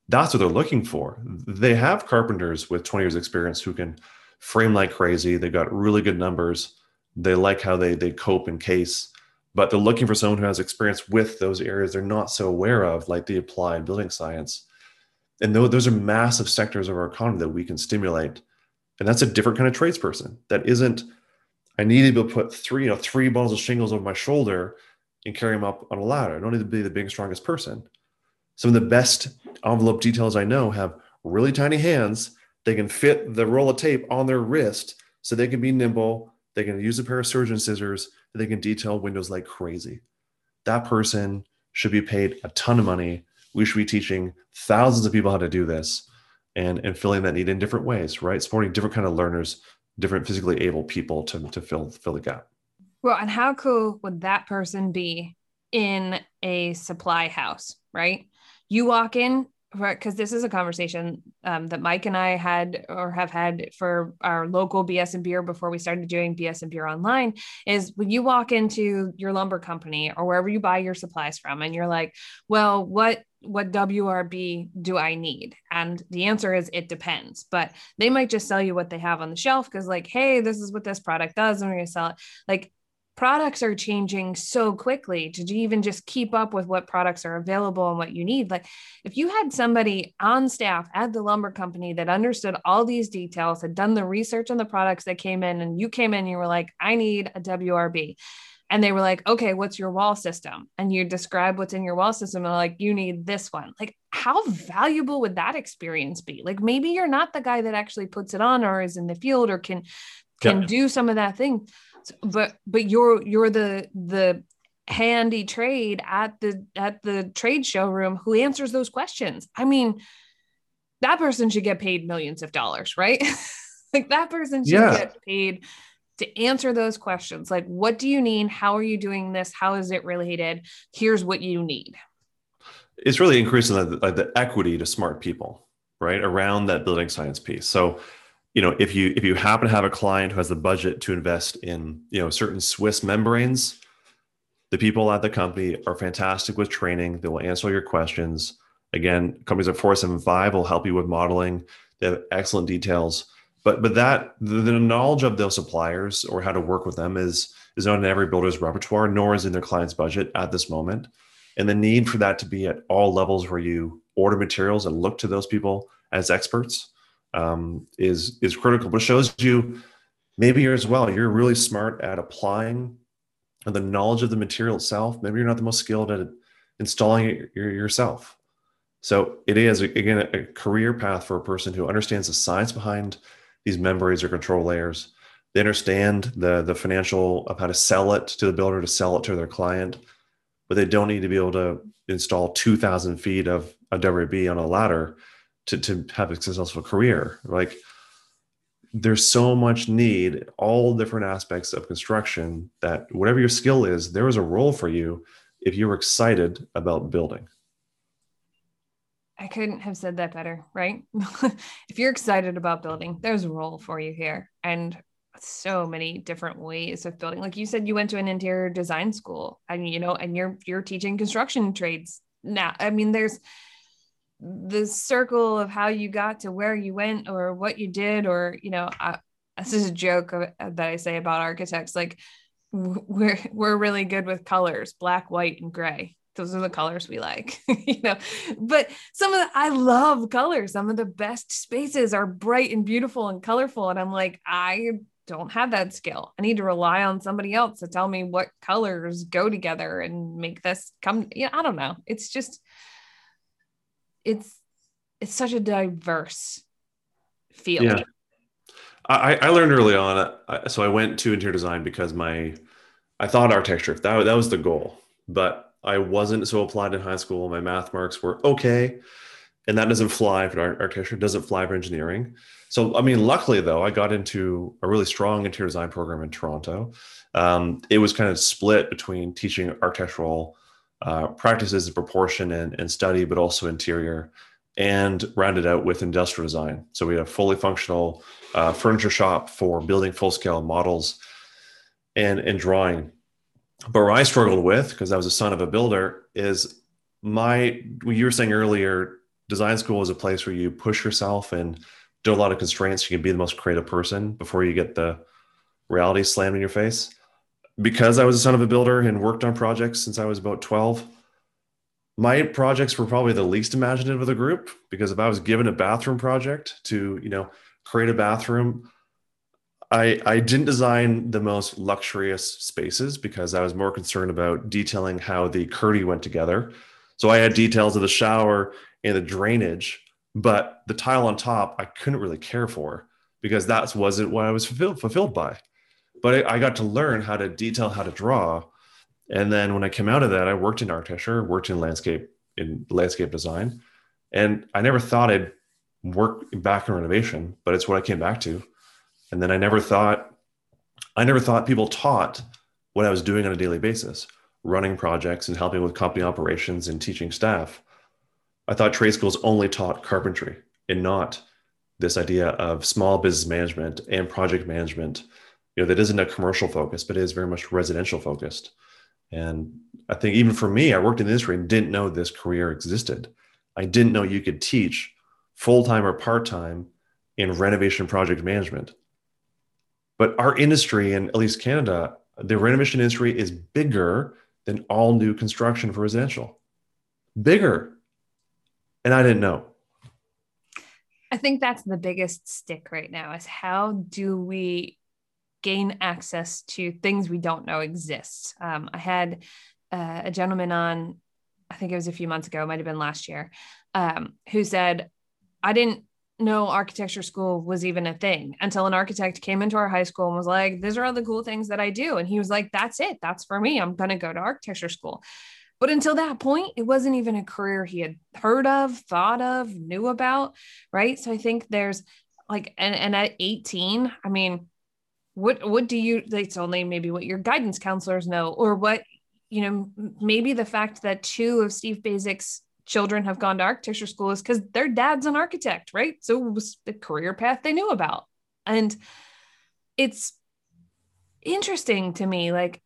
that's what they're looking for. They have carpenters with 20 years experience who can frame like crazy. They've got really good numbers. They like how they they cope in case but they're looking for someone who has experience with those areas they're not so aware of, like the applied building science. And those are massive sectors of our economy that we can stimulate. And that's a different kind of tradesperson that isn't, I need to be able to put three, you know, three bottles of shingles over my shoulder and carry them up on a ladder. I don't need to be the biggest, strongest person. Some of the best envelope details I know have really tiny hands. They can fit the roll of tape on their wrist so they can be nimble. They can use a pair of surgeon scissors. They can detail windows like crazy. That person should be paid a ton of money. We should be teaching thousands of people how to do this and, and filling that need in different ways, right? Supporting different kind of learners, different physically able people to, to fill, fill the gap. Well, and how cool would that person be in a supply house, right? You walk in, because this is a conversation um, that Mike and I had or have had for our local BS and beer before we started doing BS and beer online is when you walk into your lumber company or wherever you buy your supplies from and you're like, well, what what WRB do I need? And the answer is it depends. But they might just sell you what they have on the shelf because like, hey, this is what this product does, and we're gonna sell it. Like products are changing so quickly to even just keep up with what products are available and what you need. Like if you had somebody on staff at the lumber company that understood all these details had done the research on the products that came in and you came in and you were like i need a wrb and they were like okay what's your wall system? And you describe what's in your wall system and like you need this one. Like how valuable would that experience be? Like maybe you're not the guy that actually puts it on or is in the field or can can yeah. do some of that thing. But but you're you're the the handy trade at the at the trade showroom who answers those questions. I mean that person should get paid millions of dollars right? <laughs> Like that person should yeah. get paid to answer those questions. Like what do you need? How are you doing this? How is it related? Here's what you need. It's really increasing the, like the equity to smart people right? Around that building science piece. So you know if you if you happen to have a client who has the budget to invest in you know certain swiss membranes the people at the company are fantastic with training. They will answer your questions. Again companies like 475 will help you with modeling. They have excellent details. But but that the, knowledge of those suppliers or how to work with them is is not in every builder's repertoire nor is in their client's budget at this moment. And the need for that to be at all levels where you order materials and look to those people as experts um, is is critical. But shows you maybe you're as well. You're really smart at applying the knowledge of the material itself. Maybe you're not the most skilled at installing it yourself. So it is again a career path for a person who understands the science behind these membranes or control layers. They understand the the financial of how to sell it to the builder to sell it to their client, but they don't need to be able to install 2,000 feet of a WRB on a ladder to, to have a successful career. Like there's so much need all different aspects of construction that whatever your skill is there is a role for you if you're excited about building. I couldn't have said that better right? <laughs> If you're excited about building there's a role for you here and so many different ways of building. Like you said you went to an interior design school and you know and you're you're teaching construction trades now. I mean there's the circle of how you got to where you went or what you did or you know I, this is a joke uh, that i say about architects like we're we're really good with colors black white and gray. Those are the colors we like <laughs> you know. But some of the i love colors. Some of the best spaces are bright and beautiful and colorful and i'm like i don't have that skill. I need to rely on somebody else to tell me what colors go together and make this come you know, i don't know. It's just it's it's such a diverse field. Yeah. I, I learned early on. So I went to interior design because my, I thought architecture, that, that was the goal, but I wasn't so applied in high school. My math marks were okay. And that doesn't fly for architecture, doesn't fly for engineering. So, I mean, luckily though, I got into a really strong interior design program in Toronto. Um, it was kind of split between teaching architectural uh, practices of proportion and, and study, but also interior, and rounded out with industrial design. So we have a fully functional uh, furniture shop for building full scale models and, and drawing. But what I struggled with, because I was a son of a builder, is my, you were saying earlier, design school is a place where you push yourself and do a lot of constraints. You can be the most creative person before you get the reality slammed in your face because I was a son of a builder and worked on projects since I was about 12, my projects were probably the least imaginative of the group because if I was given a bathroom project to, you know, create a bathroom, I I didn't design the most luxurious spaces because I was more concerned about detailing how the Kerdi went together. So I had details of the shower and the drainage, but the tile on top I couldn't really care for because that wasn't what I was fulfilled, fulfilled by. But I, I got to learn how to detail, how to draw, and then when I came out of that, I worked in architecture, worked in landscape in landscape design, and I never thought I'd work back in renovation, but it's what I came back to. And then I never thought, I never thought people taught what I was doing on a daily basis, running projects and helping with company operations and teaching staff. I thought trade schools only taught carpentry and not this idea of small business management and project management. You know, that isn't a commercial focus, but is very much residential focused. And I think even for me, I worked in the industry and didn't know this career existed. I didn't know you could teach full time or part time in renovation project management. But our industry, and at least Canada, the renovation industry is bigger than all new construction for residential. Bigger. And I didn't know. I think that's the biggest stick right now is how do we gain access to things we don't know exist. Um, I had uh, a gentleman on, I think it was a few months ago, might have been last year, um, who said, I didn't know architecture school was even a thing until an architect came into our high school and was like, These are all the cool things that I do. And he was like, That's it. That's for me. I'm going to go to architecture school. But until that point, it wasn't even a career he had heard of, thought of, knew about. Right. So I think there's like, and, and at 18, I mean, what what do you it's only maybe what your guidance counselors know or what you know maybe the fact that two of Steve Baczek's children have gone to architecture school is because their dad's an architect right? So it was the career path they knew about. And it's interesting to me like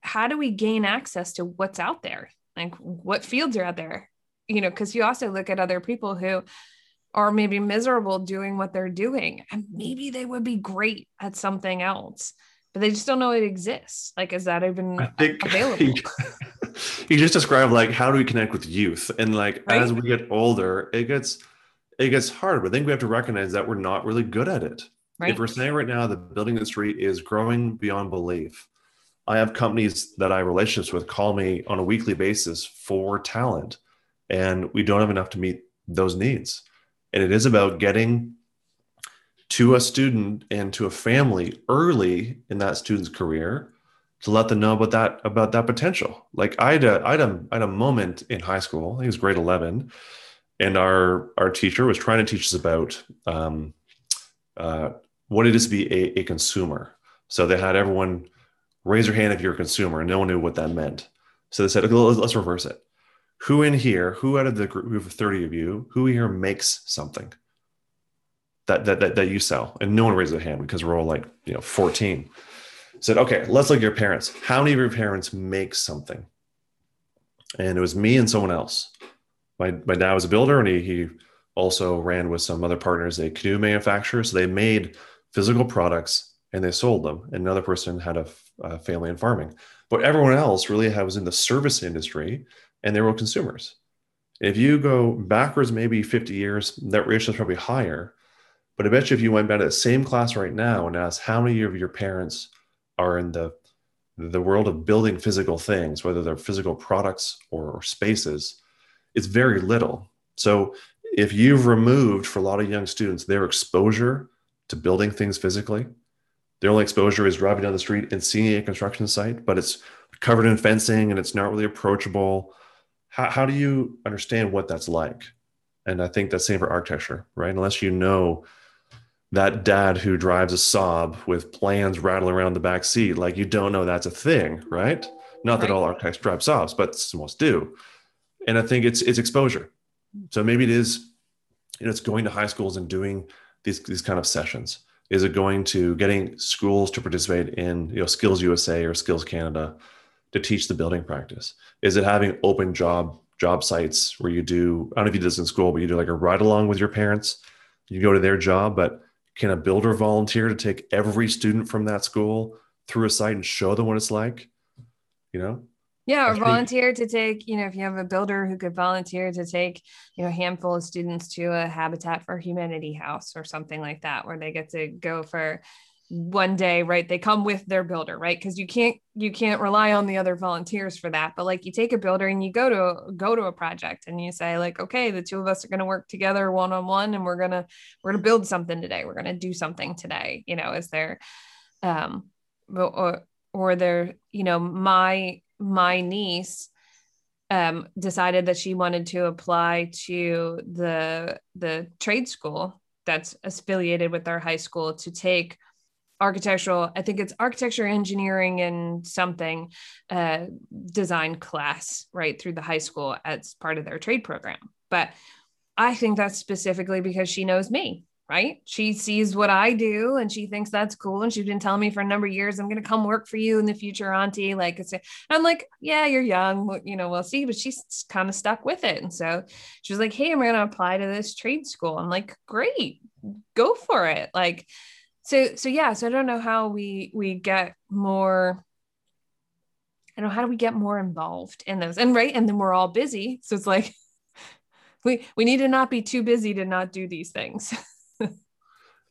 how do we gain access to what's out there? Like what fields are out there? You know because you also look at other people who are maybe miserable doing what they're doing and maybe they would be great at something else but they just don't know it exists. Like is that even I think <laughs> available? you just described like how do we connect with youth? And like right? as we get older it gets it gets hard but i think we have to recognize that we're not really good at it. Right. if we're saying right now the building industry is growing beyond belief i have companies that i have relationships with call me on a weekly basis for talent and we don't have enough to meet those needs and it is about getting to a student and to a family early in that student's career to let them know about that about that potential. Like I had a I had a, I had a moment in high school. I think it was grade eleven, and our our teacher was trying to teach us about um, uh, what it is to be a, a consumer. So they had everyone raise their hand if you're a consumer, and no one knew what that meant. So they said, okay, let's reverse it who in here, who out of the group of 30 of you, who here makes something that, that, that, that you sell? And no one raised a hand because we're all like, you know, 14. Said, okay, let's look at your parents. How many of your parents make something? And it was me and someone else. My, my dad was a builder and he, he also ran with some other partners, a canoe manufacturer. So they made physical products and they sold them. And another person had a, a family in farming. But everyone else really was in the service industry and they were consumers. If you go backwards maybe 50 years, that ratio is probably higher. But I bet you if you went back to the same class right now and asked how many of your parents are in the the world of building physical things, whether they're physical products or, or spaces, it's very little. So if you've removed for a lot of young students their exposure to building things physically, their only exposure is driving down the street and seeing a construction site, but it's covered in fencing and it's not really approachable how, how do you understand what that's like? And I think that's same for architecture, right? Unless you know that dad who drives a Saab with plans rattling around the back seat, like you don't know that's a thing, right? Not that all architects drive Saabs, but most do. And I think it's it's exposure. So maybe it is, you know, it's going to high schools and doing these these kind of sessions. Is it going to getting schools to participate in you know Skills USA or Skills Canada? To teach the building practice? Is it having open job job sites where you do, I don't know if you do this in school, but you do like a ride along with your parents. You go to their job, but can a builder volunteer to take every student from that school through a site and show them what it's like? You know? Yeah, or volunteer to take, you know, if you have a builder who could volunteer to take, you know, a handful of students to a Habitat for Humanity house or something like that, where they get to go for one day right they come with their builder right? Because you can't you can't rely on the other volunteers for that. But like you take a builder and you go to go to a project and you say like okay the two of us are going to work together one on one and we're going to we're going to build something today. We're going to do something today you know is there um or or there you know my my niece um decided that she wanted to apply to the the trade school that's affiliated with our high school to take architectural i think it's architecture engineering and something uh, design class right through the high school as part of their trade program. But i think that's specifically because she knows me right? She sees what i do and she thinks that's cool and she's been telling me for a number of years i'm going to come work for you in the future auntie like it's i'm like yeah you're young you know we'll see but she's kind of stuck with it. And so she was like hey i'm going to apply to this trade school. I'm like great go for it. Like so so yeah so i don't know how we we get more I don't know how do we get more involved in those? And right and then we're all busy. So it's like <laughs> we we need to not be too busy to not do these things. <laughs>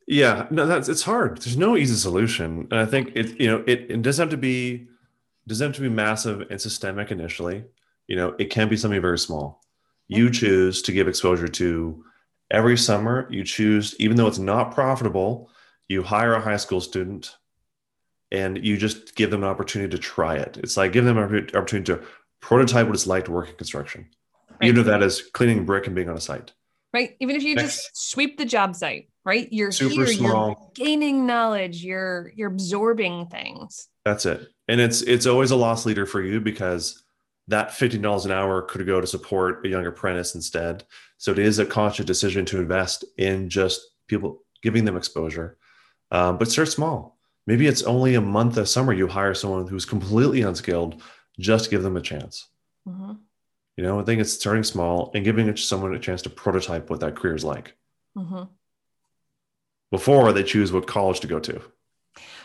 Yeah no that's it's hard. There's no easy solution. And i think it you know it, it doesn't have to be doesn't have to be massive and systemic initially. You know it can be something very small. You mm-hmm. choose to give exposure to every summer you choose even though it's not profitable you hire a high school student and you just give them an opportunity to try it. It's like give them an opportunity to prototype what it's like to work in construction, right. even if that is cleaning brick and being on a site. Right. Even if you Next. just sweep the job site, right? You're Super here, small. you're gaining knowledge, you're you're absorbing things. That's it. And it's it's always a loss leader for you because that $15 an hour could go to support a young apprentice instead. So it is a conscious decision to invest in just people giving them exposure um, but start small. Maybe it's only a month of summer you hire someone who's completely unskilled, just give them a chance. Mm-hmm. You know, I think it's starting small and giving someone a chance to prototype what that career is like mm-hmm. before they choose what college to go to.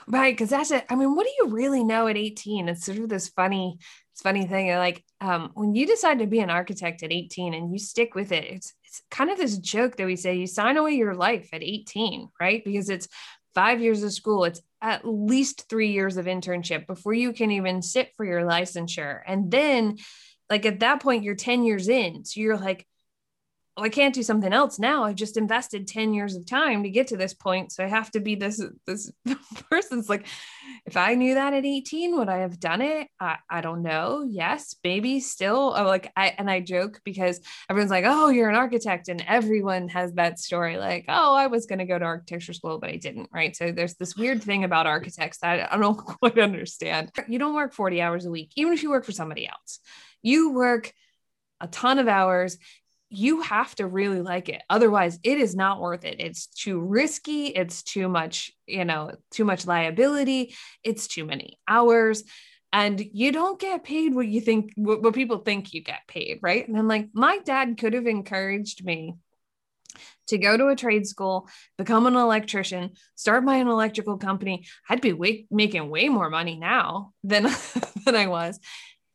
Right, because that's it. I mean, what do you really know at 18? It's sort of this funny, it's funny thing. Like um, when you decide to be an architect at 18 and you stick with it, it's it's kind of this joke that we say you sign away your life at 18, right? Because it's five years of school, it's at least three years of internship before you can even sit for your licensure. And then, like, at that point, you're 10 years in. So you're like, oh, I can't do something else now. I've just invested 10 years of time to get to this point. So I have to be this this <laughs> person's like, if I knew that at 18, would I have done it? I, I don't know. Yes, maybe still. Oh, like I and I joke because everyone's like, oh, you're an architect, and everyone has that story, like, oh, I was gonna go to architecture school, but I didn't. Right. So there's this weird thing about architects that I don't <laughs> quite understand. You don't work 40 hours a week, even if you work for somebody else. You work a ton of hours you have to really like it. Otherwise it is not worth it. It's too risky. It's too much you know too much liability. It's too many hours. And you don't get paid what you think what, what people think you get paid right? And i'm like my dad could have encouraged me to go to a trade school, become an electrician, start my own electrical company, I'd be way, making way more money now than <laughs> than I was.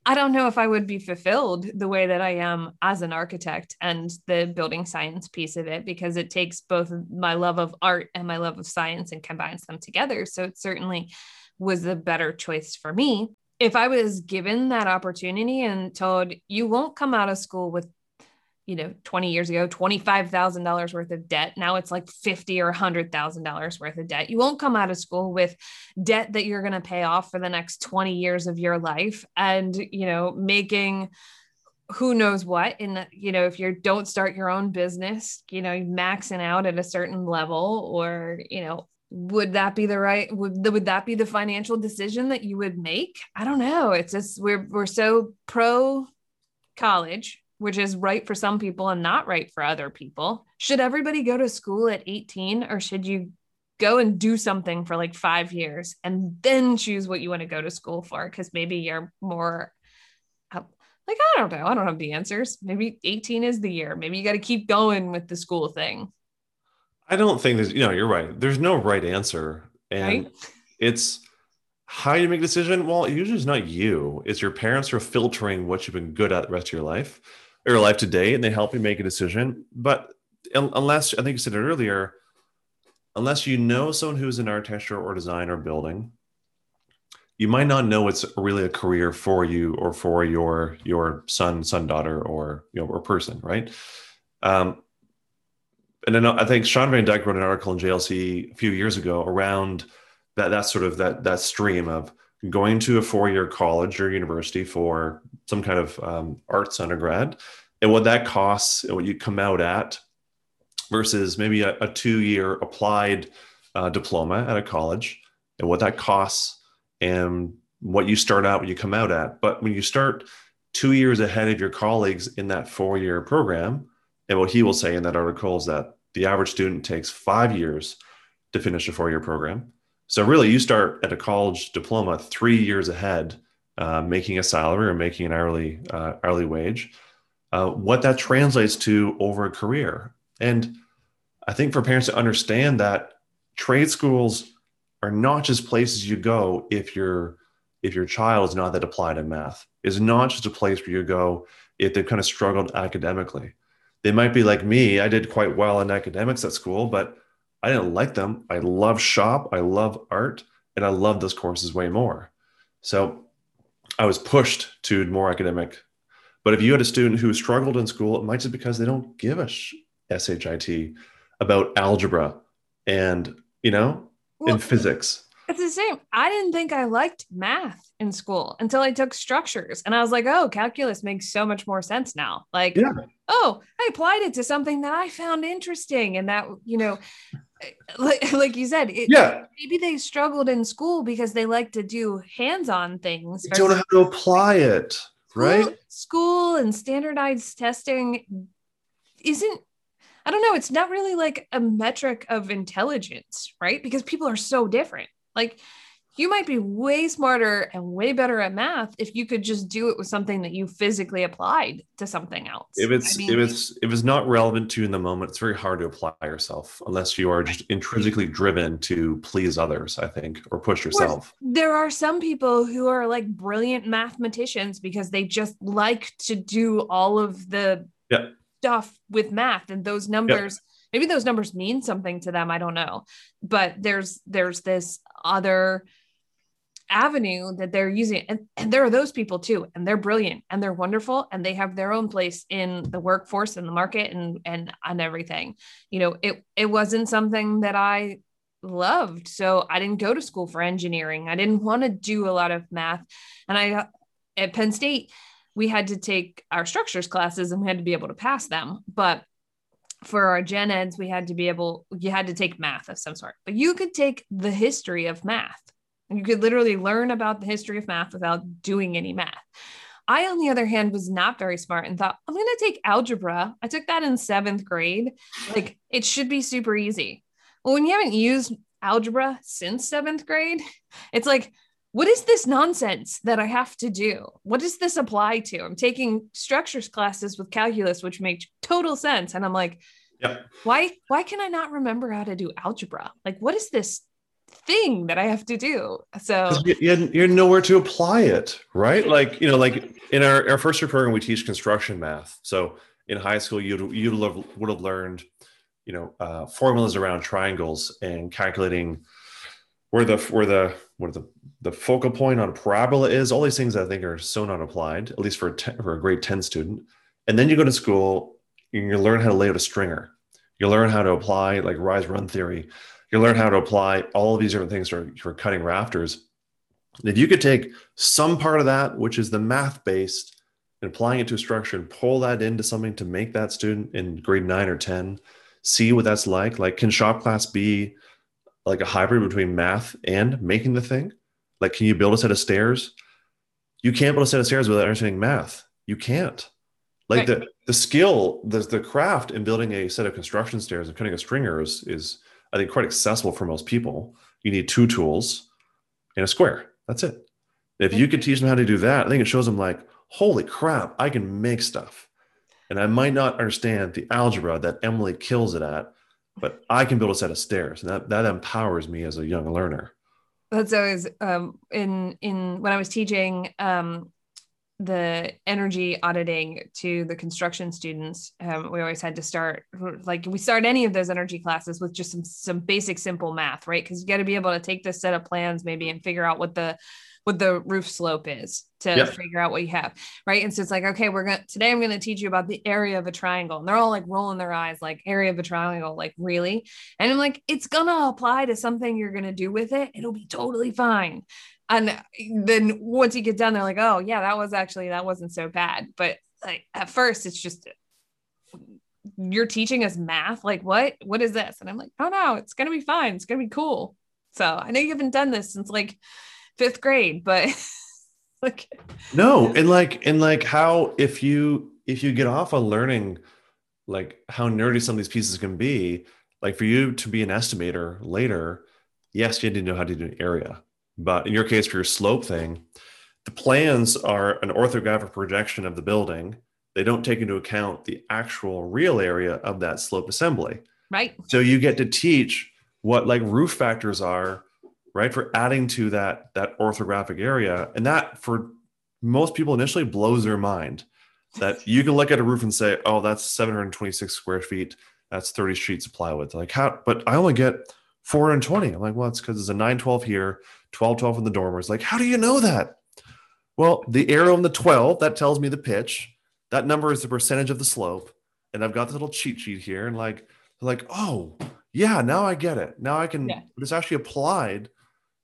I don't know if I would be fulfilled the way that I am as an architect and the building science piece of it because it takes both my love of art and my love of science and combines them together. So it certainly was a better choice for me. If I was given that opportunity and told you won't come out of school with you know 20 years ago $25,000 worth of debt. Now it's like 50 or $100,000 worth of debt. You won't come out of school with debt that you're going to pay off for the next 20 years of your life and you know making who knows what. And you know if you don't start your own business you know maxing out at a certain level or you know would that be the right would, would that be the financial decision that you would make? I don't know. It's just we're we're so pro college which is right for some people and not right for other people. Should everybody go to school at 18 or should you go and do something for like five years and then choose what you want to go to school for? Because maybe you're more like, I don't know. I don't have the answers. Maybe 18 is the year. Maybe you got to keep going with the school thing. I don't think there's, you know, you're right. There's no right answer. And right? it's, how you make a decision? Well, usually it's not you. It's your parents who are filtering what you've been good at the rest of your life your life today, and they help you make a decision. But unless I think you said it earlier, unless you know someone who's in architecture or design or building, you might not know it's really a career for you or for your your son, son, daughter, or you know, or person, right? Um, and then I think Shawn Van Dyke wrote an article in JLC a few years ago around that that sort of that that stream of going to a four-year college or university for some kind of um, arts undergrad and what that costs and what you come out at versus maybe a, a two-year applied uh, diploma at a college and what that costs and what you start out when you come out at. But when you start two years ahead of your colleagues in that four-year program and what he will say in that article is that the average student takes five years to finish a four-year program so really, you start at a college diploma three years ahead, uh, making a salary or making an hourly uh, hourly wage. Uh, what that translates to over a career, and I think for parents to understand that trade schools are not just places you go if your if your child is not that applied in math. Is not just a place where you go if they've kind of struggled academically. They might be like me. I did quite well in academics at school, but I didn't like them. I love shop, I love art, and I love those courses way more. So I was pushed to more academic. But if you had a student who struggled in school, it might just because they don't give a sh- shit about algebra and you know well, in physics. It's the same. I didn't think I liked math in school until I took structures, and I was like, "Oh, calculus makes so much more sense now." Like, yeah. oh, I applied it to something that I found interesting, and that you know, like, <laughs> like you said, it, yeah, maybe they struggled in school because they like to do hands-on things. They don't know how to apply it, right? School, school and standardized testing isn't. I don't know. It's not really like a metric of intelligence, right? Because people are so different. Like you might be way smarter and way better at math if you could just do it with something that you physically applied to something else. If it's I mean, if it's if it's not relevant to you in the moment, it's very hard to apply yourself unless you are just intrinsically driven to please others, I think, or push yourself. There are some people who are like brilliant mathematicians because they just like to do all of the yeah. stuff with math and those numbers. Maybe those numbers mean something to them. I don't know. But there's there's this other avenue that they're using and, and there are those people too and they're brilliant and they're wonderful and they have their own place in the workforce and the market and and and everything. You know it it wasn't something that i loved so i didn't go to school for engineering. I didn't want to do a lot of math and i at penn state we had to take our structures classes and we had to be able to pass them but for our gen eds we had to be able you had to take math of some sort but you could take the history of math you could literally learn about the history of math without doing any math. I, on the other hand, was not very smart and thought, I'm going to take algebra. I took that in seventh grade. Like, it should be super easy. Well, when you haven't used algebra since seventh grade, it's like, what is this nonsense that I have to do? What does this apply to? I'm taking structures classes with calculus, which makes total sense. And I'm like, yep. why, why can I not remember how to do algebra? Like, what is this thing that I have to do. So you're nowhere to apply it, right? Like, you know, like in our, our first year program, we teach construction math. So in high school, you'd, you would have learned, you know, uh, formulas around triangles and calculating where the where the where the the focal point on a parabola is. All these things I think are so not applied, at least for a ten, for a grade ten student. And then you go to school, and you learn how to lay out a stringer. You learn how to apply like rise run theory you learn how to apply all of these different things for, for cutting rafters. If you could take some part of that, which is the math based, and applying it to a structure and pull that into something to make that student in grade nine or 10 see what that's like. Like, can shop class be like a hybrid between math and making the thing? Like, can you build a set of stairs? You can't build a set of stairs without understanding math. You can't. Like right. the the skill, the the craft in building a set of construction stairs and cutting a stringer is is I think quite accessible for most people. You need two tools and a square. That's it. If you could teach them how to do that, I think it shows them like, holy crap, I can make stuff. And I might not understand the algebra that Emily kills it at, but I can build a set of stairs. And that, that empowers me as a young learner. that's always um, in in when I was teaching um, the energy auditing to the construction students. Um, we always had to start like we start any of those energy classes with just some some basic simple math, right? Because you got to be able to take this set of plans maybe and figure out what the what the roof slope is to yep. figure out what you have right and so it's like okay we're gonna today i'm gonna teach you about the area of a triangle and they're all like rolling their eyes like area of a triangle like really and i'm like it's gonna apply to something you're gonna do with it it'll be totally fine and then once you get done they're like oh yeah that was actually that wasn't so bad. But like at first it's just you're teaching us math? Like what what is this? And i'm like oh no it's gonna be fine. It's gonna be cool. So i know you haven't done this since like fifth grade, but <laughs> like no, and like and like how if you if you get off on learning like how nerdy some of these pieces can be, like for you to be an estimator later, yes, you need to know how to do an area. But in your case, for your slope thing, the plans are an orthographic projection of the building. They don't take into account the actual real area of that slope assembly. Right. So you get to teach what like roof factors are right for adding to that that orthographic area and that for most people initially blows their mind that <laughs> you can look at a roof and say oh that's 726 square feet that's 30 sheets of plywood like how but i only get 420 i'm like well it's because it's a 912 here 1212 in the dormers like how do you know that well the arrow in the 12 that tells me the pitch that number is the percentage of the slope and i've got this little cheat sheet here and like like oh yeah now i get it now i can yeah. it's actually applied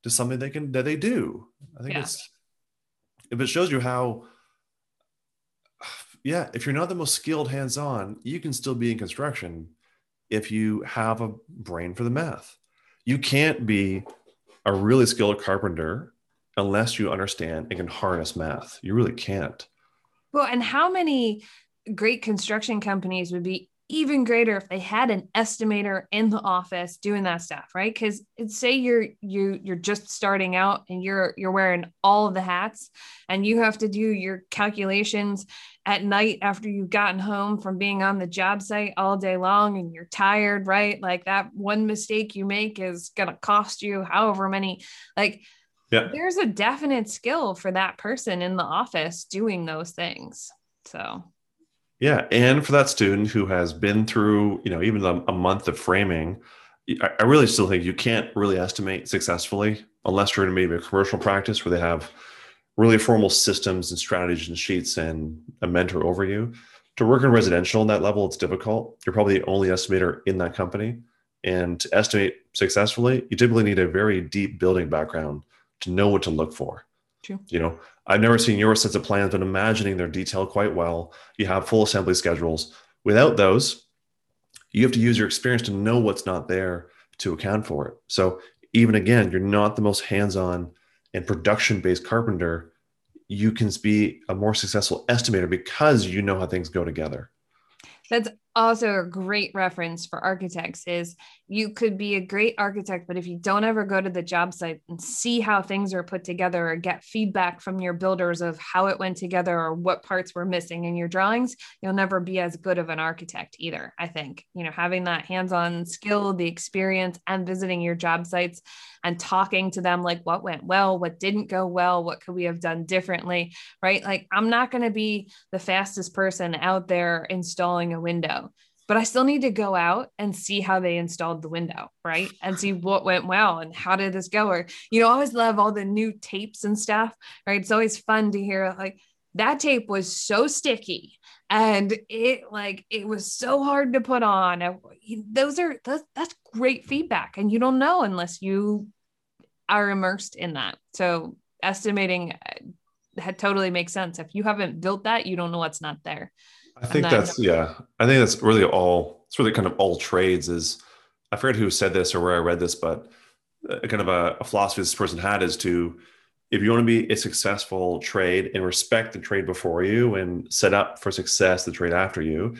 to something they can that they do. I think yeah. it's if it shows you how yeah, if you're not the most skilled hands-on, you can still be in construction if you have a brain for the math. You can't be a really skilled carpenter unless you understand and can harness math. You really can't. Well, and how many great construction companies would be even greater if they had an estimator in the office doing that stuff right? Because it's say you're you you're just starting out and you're you're wearing all of the hats and you have to do your calculations at night after you've gotten home from being on the job site all day long and you're tired right? Like that one mistake you make is going to cost you however many like yeah. there's a definite skill for that person in the office doing those things so yeah, and for that student who has been through, you know, even a, a month of framing, I, I, really still think you can't really estimate successfully unless you're in maybe a commercial practice where they have really formal systems and strategies and sheets and a mentor over you. To work in residential on that level, it's difficult. You're probably the only estimator in that company. And to estimate successfully, you typically need a very deep building background to know what to look for. True. You know, I've never seen your sets of plans, but imagining their detail quite well. You have full assembly schedules. Without those, you have to use your experience to know what's not there to account for it. So even again, you're not the most hands-on and production-based carpenter. You can be a more successful estimator because you know how things go together. That's also a great reference for architects is you could be a great architect but if you don't ever go to the job site and see how things are put together or get feedback from your builders of how it went together or what parts were missing in your drawings you'll never be as good of an architect either i think. You know having that hands-on skill the experience and visiting your job sites and talking to them like what went well what didn't go well what could we have done differently right? Like i'm not going to be the fastest person out there installing a window but I still need to go out and see how they installed the window, right? And see what went well and how did this go? Or, you know, I always love all the new tapes and stuff, right? It's always fun to hear like that tape was so sticky and it like it was so hard to put on. Those are that's, great feedback, and you don't know unless you are immersed in that. So estimating that uh, totally makes sense. If you haven't built that, you don't know what's not there. I think that's yeah. I think that's really all. It's really kind of all trades. Is I forget who said this or where I read this, but uh, kind of a, a philosophy this person had is to if you want to be a successful trade and respect the trade before you and set up for success the trade after you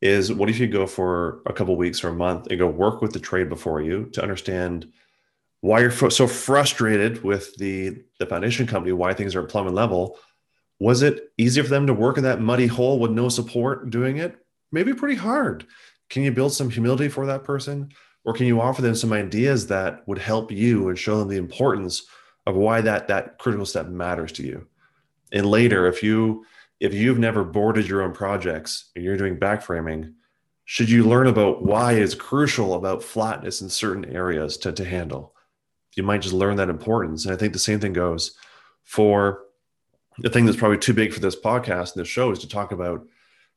is what if you go for a couple weeks or a month and go work with the trade before you to understand why you're so frustrated with the the foundation company why things are at plumbing level was it easier for them to work in that muddy hole with no support doing it? Maybe pretty hard. Can you build some humility for that person? or can you offer them some ideas that would help you and show them the importance of why that that critical step matters to you and later if you if you've never boarded your own projects and you're doing back framing, should you learn about why it's crucial about flatness in certain areas to, to handle you might just learn that importance and i think the same thing goes for the thing that's probably too big for this podcast and this show is to talk about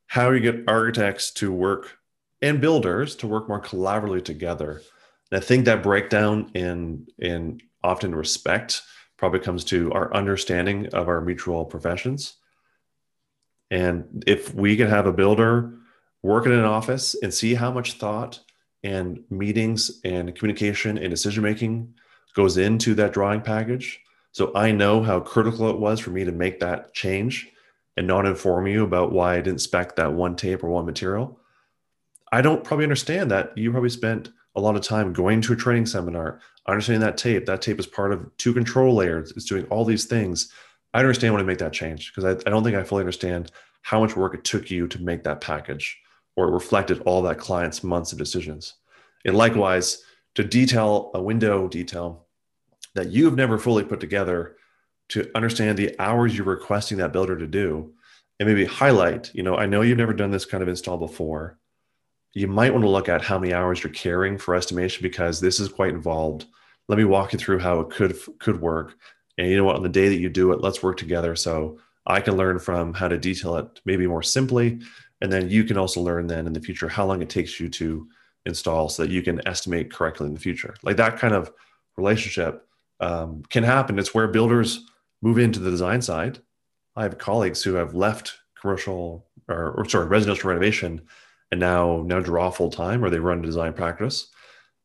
how you get architects to work and builders to work more collaboratively together. And I think that breakdown in in often respect probably comes to our understanding of our mutual professions. And if we can have a builder work in an office and see how much thought and meetings and communication and decision making goes into that drawing package. So I know how critical it was for me to make that change and not inform you about why I didn't spec that one tape or one material. I don't probably understand that you probably spent a lot of time going to a training seminar, understanding that tape. That tape is part of two control layers. It's doing all these things. I understand when I make that change because I, I don't think I fully understand how much work it took you to make that package or it reflected all that client's months of decisions. And likewise, to detail a window detail that you've never fully put together to understand the hours you're requesting that builder to do and maybe highlight, you know, I know you've never done this kind of install before you might want to look at how many hours you're carrying for estimation because this is quite involved. Let me walk you through how it could could work. And you know what, on the day that you do it, let's work together so I can learn from how to detail it maybe more simply. And then you can also learn then in the future how long it takes you to install so that you can estimate correctly in the future. Like that kind of relationship um, can happen. It's where builders move into the design side. I have colleagues who have left commercial or, or sorry, residential renovation and now now draw full time or they run a design practice.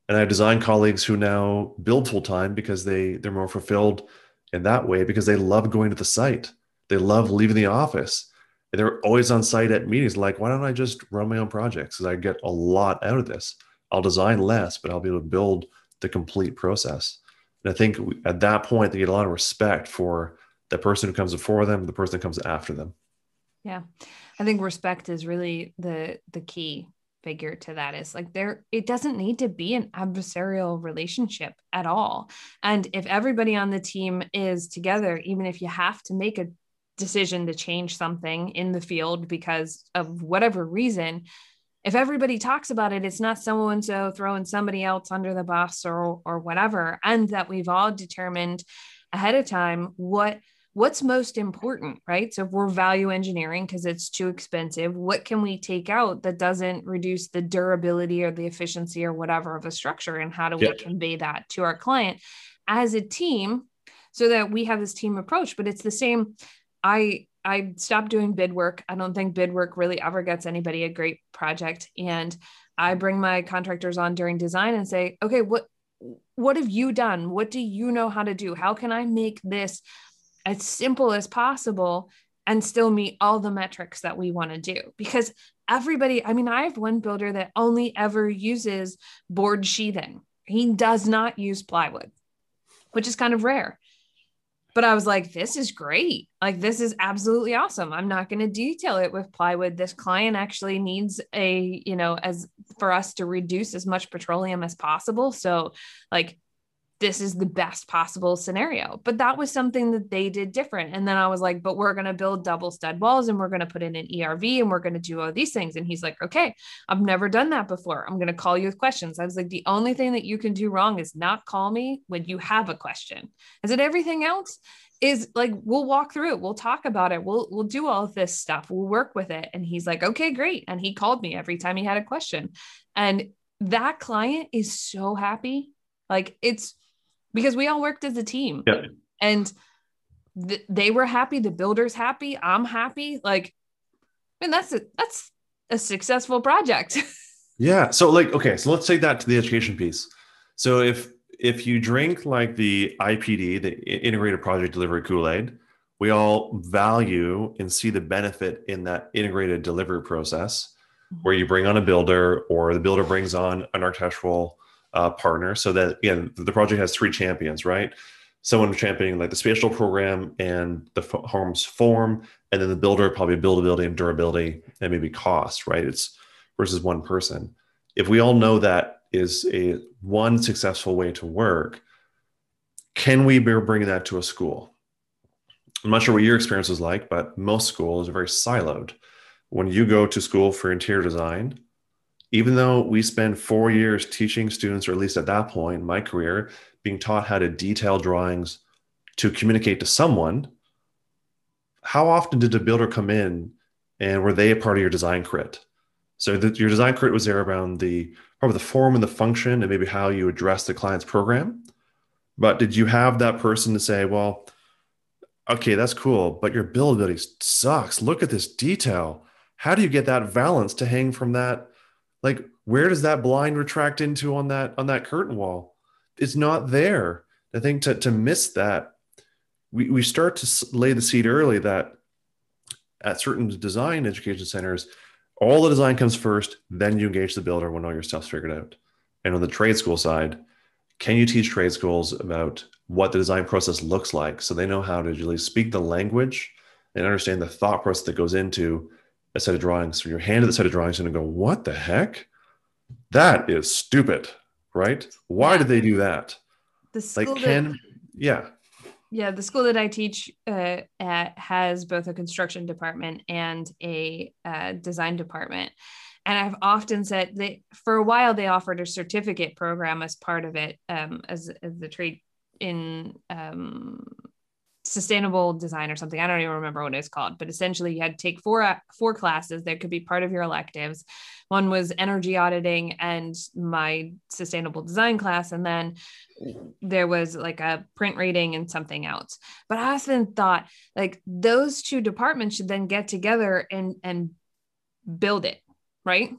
And I have design colleagues who now build full time because they they're more fulfilled in that way because they love going to the site. They love leaving the office. And they're always on site at meetings. Like, why don't I just run my own projects? Because I get a lot out of this. I'll design less, but I'll be able to build the complete process. And I think at that point, they get a lot of respect for the person who comes before them, the person that comes after them. Yeah. I think respect is really the the key figure to that is like there it doesn't need to be an adversarial relationship at all. And if everybody on the team is together even if you have to make a decision to change something in the field because of whatever reason, if everybody talks about it, it's not someone so throwing somebody else under the bus or or whatever, and that we've all determined ahead of time what what's most important, right? So if we're value engineering because it's too expensive, what can we take out that doesn't reduce the durability or the efficiency or whatever of a structure? And how do yeah. we convey that to our client as a team so that we have this team approach? But it's the same. I I stopped doing bid work. I don't think bid work really ever gets anybody a great project. And I bring my contractors on during design and say, okay, what what have you done? What do you know how to do? How can I make this as simple as possible and still meet all the metrics that we want to do because everybody i mean i have one builder that only ever uses board sheathing he does not use plywood which is kind of rare but i was like this is great. Like this is absolutely awesome. I'm not going to detail it with plywood. This client actually needs a you know as for us to reduce as much petroleum as possible. So like this is the best possible scenario. But that was something that they did different. And then I was like, but we're going to build double stud walls and we're going to put in an ERV and we're going to do all these things. And he's like, okay, I've never done that before. I'm going to call you with questions. I was like, the only thing that you can do wrong is not call me when you have a question. I said, everything else is like we'll walk through it we'll talk about it we'll we'll do all of this stuff we'll work with it and he's like okay great and he called me every time he had a question and that client is so happy like it's because we all worked as a team. Yeah. And th- they were happy, the builder's happy, I'm happy. Like, I mean, that's a that's a successful project. <laughs> yeah. So like, okay, so let's take that to the education piece. So if if you drink like the IPD, the integrated project delivery Kool-Aid, we all value and see the benefit in that integrated delivery process mm-hmm. where you bring on a builder or the builder brings on an architectural uh, partner. So that again the project has three champions right? Someone championing like the spatial program and the home's form and then the builder probably buildability and durability and maybe cost right? It's versus one person. If we all know that is a one successful way to work can we be bringing that to a school? I'm not sure what your experience was like but most schools are very siloed. When you go to school for interior design even though we spend four years teaching students or at least at that point in my career being taught how to detail drawings to communicate to someone how often did a builder come in and were they a part of your design crit so that your design crit was there around the probably the form and the function and maybe how you address the client's program. But did you have that person to say, well, okay, that's cool, but your buildability sucks. Look at this detail. How do you get that valance to hang from that? Like, where does that blind retract into on that on that curtain wall? It's not there. I think to to miss that, we, we start to lay the seed early that at certain design education centers, all the design comes first, then you engage the builder when all your stuff's figured out. And on the trade school side, can you teach trade schools about what the design process looks like so they know how to really speak the language and understand the thought process that goes into a set of drawings. So you're handed the set of drawings and go, what the heck? That is stupid, right? Why yeah. did they do that? The school like can that, yeah yeah the school that i teach uh, at has both a construction department and a uh, design department and i've often said that for a while they offered a certificate program as part of it um, as, as the trade in um, sustainable design or something. I don't even remember what it's called, but essentially you had to take four uh, four classes that could be part of your electives. One was energy auditing and my sustainable design class, and then there was like a print reading and something else. But I often thought like those two departments should then get together and and build it, right?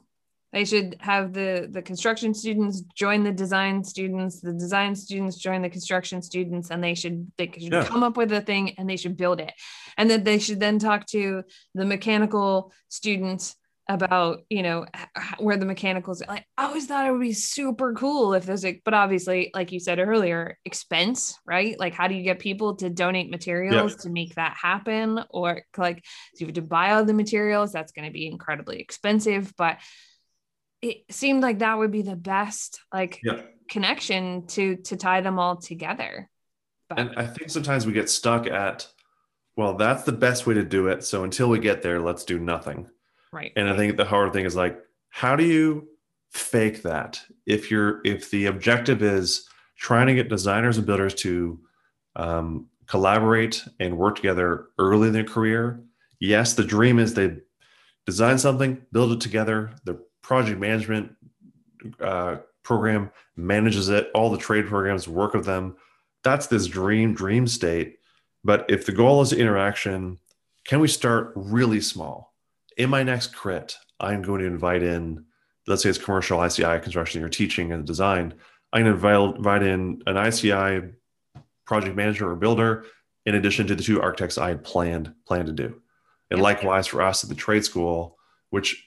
They should have the the construction students join the design students the design students join the construction students and they should they should yeah. come up with a thing and they should build it and then they should then talk to the mechanical students about you know where the mechanicals like i always thought it would be super cool if there's like but obviously like you said earlier expense right like how do you get people to donate materials yeah. to make that happen or like so you have to buy all the materials that's going to be incredibly expensive but it seemed like that would be the best like yeah. connection to to tie them all together but. and i think sometimes we get stuck at well that's the best way to do it so until we get there let's do nothing right and i think the hard thing is like how do you fake that if you're if the objective is trying to get designers and builders to um, collaborate and work together early in their career yes the dream is they design something build it together the project management uh, program manages it, all the trade programs work with them. That's this dream, dream state. But if the goal is interaction, can we start really small? In my next crit, I'm going to invite in, let's say it's commercial ICI construction, you're teaching and design. I'm going to invite, invite in an ICI project manager or builder in addition to the two architects I had planned planned to do. And likewise for us at the trade school, which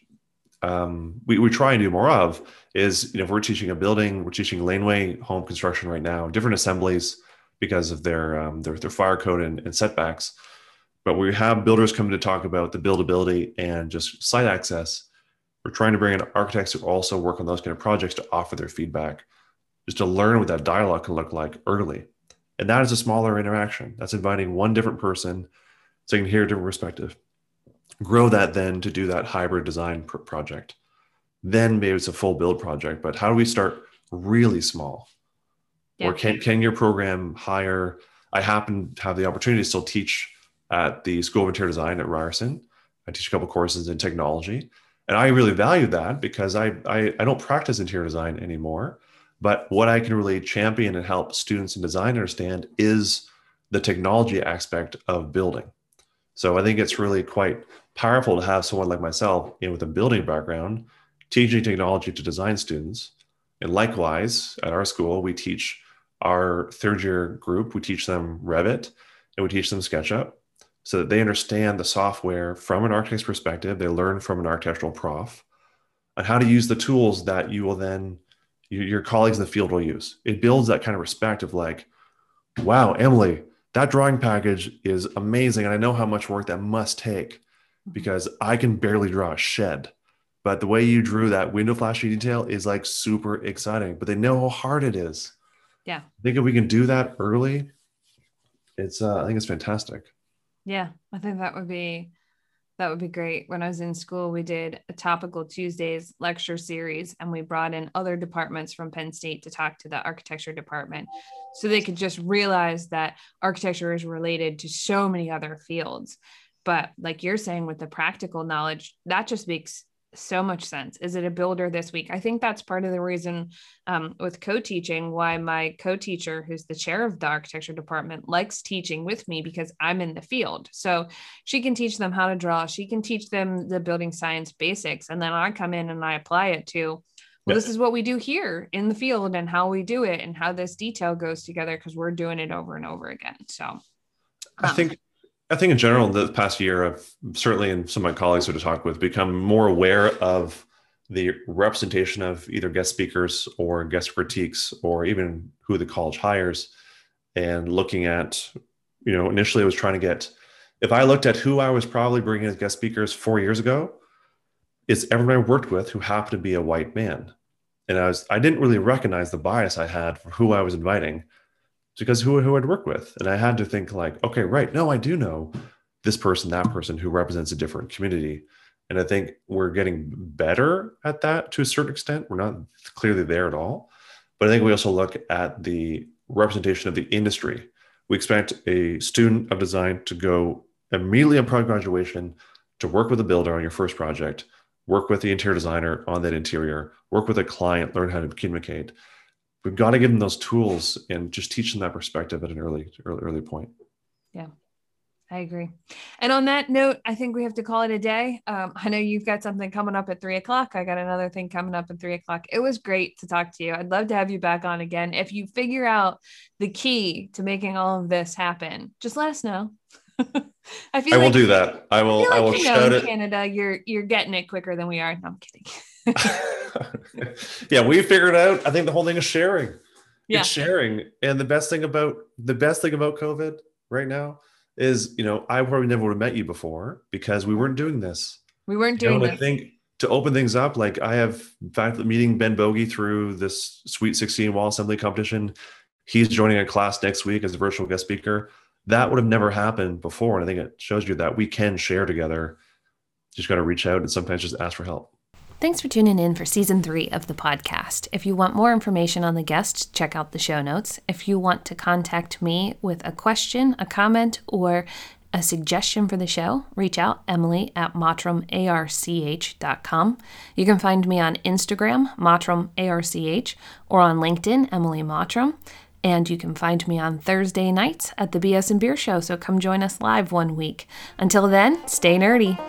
um, we, we try and do more of is you know if we're teaching a building we're teaching laneway home construction right now different assemblies because of their um, their, their fire code and, and setbacks. But we have builders come to talk about the buildability and just site access. We're trying to bring in architects who also work on those kind of projects to offer their feedback just to learn what that dialogue can look like early. And that is a smaller interaction. That's inviting one different person so you can hear a different perspective grow that then to do that hybrid design pr- project. Then maybe it's a full build project but how do we start really small? Yeah. or can, can your program hire i happen to have the opportunity to still teach at the school of interior design at ryerson. I teach a couple courses in technology and i really value that because I, I i don't practice interior design anymore but what i can really champion and help students in design understand is the technology aspect of building so i think it's really quite powerful to have someone like myself you know, with a building background teaching technology to design students. And likewise, at our school, we teach our third year group, we teach them Revit and we teach them SketchUp so that they understand the software from an architect's perspective. They learn from an architectural prof on how to use the tools that you will then, your colleagues in the field will use. It builds that kind of respect of like, wow, Emily, that drawing package is amazing. And I know how much work that must take because I can barely draw a shed, but the way you drew that window flashing detail is like super exciting. But they know how hard it is. Yeah. I think if we can do that early, it's uh, I think it's fantastic. Yeah, I think that would be that would be great. When I was in school, we did a topical Tuesdays lecture series and we brought in other departments from Penn State to talk to the architecture department so they could just realize that architecture is related to so many other fields. But like you're saying with the practical knowledge, that just makes so much sense. Is it a builder this week? I think that's part of the reason um, with co teaching why my co teacher, who's the chair of the architecture department, likes teaching with me because I'm in the field. So she can teach them how to draw, she can teach them the building science basics. And then I come in and I apply it to, well, this is what we do here in the field and how we do it and how this detail goes together because we're doing it over and over again. So um, I think I think in general, the past year, I've certainly, and some of my colleagues who to talk with, become more aware of the representation of either guest speakers or guest critiques, or even who the college hires, and looking at, you know, initially I was trying to get, if I looked at who I was probably bringing as guest speakers four years ago, it's everyone I worked with who happened to be a white man, and I was I didn't really recognize the bias I had for who I was inviting because who, who I'd work with. And I had to think like, okay, right. No, I do know this person, that person who represents a different community. And I think we're getting better at that to a certain extent. We're not clearly there at all. But I think we also look at the representation of the industry. We expect a student of design to go immediately upon graduation to work with a builder on your first project, work with the interior designer on that interior, work with a client, learn how to communicate we've got to give them those tools and just teach them that perspective at an early early early point yeah I agree. And on that note, I think we have to call it a day. Um, I know you've got something coming up at three o'clock. I got another thing coming up at three o'clock. It was great to talk to you. I'd love to have you back on again. If you figure out the key to making all of this happen, just let us know. <laughs> I feel I will do that. I will. I, like, I will you shout it. Canada, you're you're getting it quicker than we are. No, I'm kidding. <laughs> <laughs> yeah, we figured out. I think the whole thing is sharing. Yeah. It's sharing. And the best thing about the best thing about COVID right now is, you know, I probably never would have met you before because we weren't doing this. We weren't doing you know, this. I think to open things up, like I have in fact meeting Ben Bogie through this Sweet 16 wall assembly competition. He's joining a class next week as a virtual guest speaker. That would have never happened before. And I think it shows you that we can share together. Just got to reach out and sometimes just ask for help. Thanks for tuning in for season three of the podcast. If you want more information on the guest, check out the show notes. If you want to contact me with a question, a comment, or a suggestion for the show, reach out Emily at mottramarch.com. You can find me on Instagram, mottramarch, or on LinkedIn, Emily Mottram. And you can find me on Thursday nights at the BS and Beer Show, so come join us live one week. Until then, stay nerdy.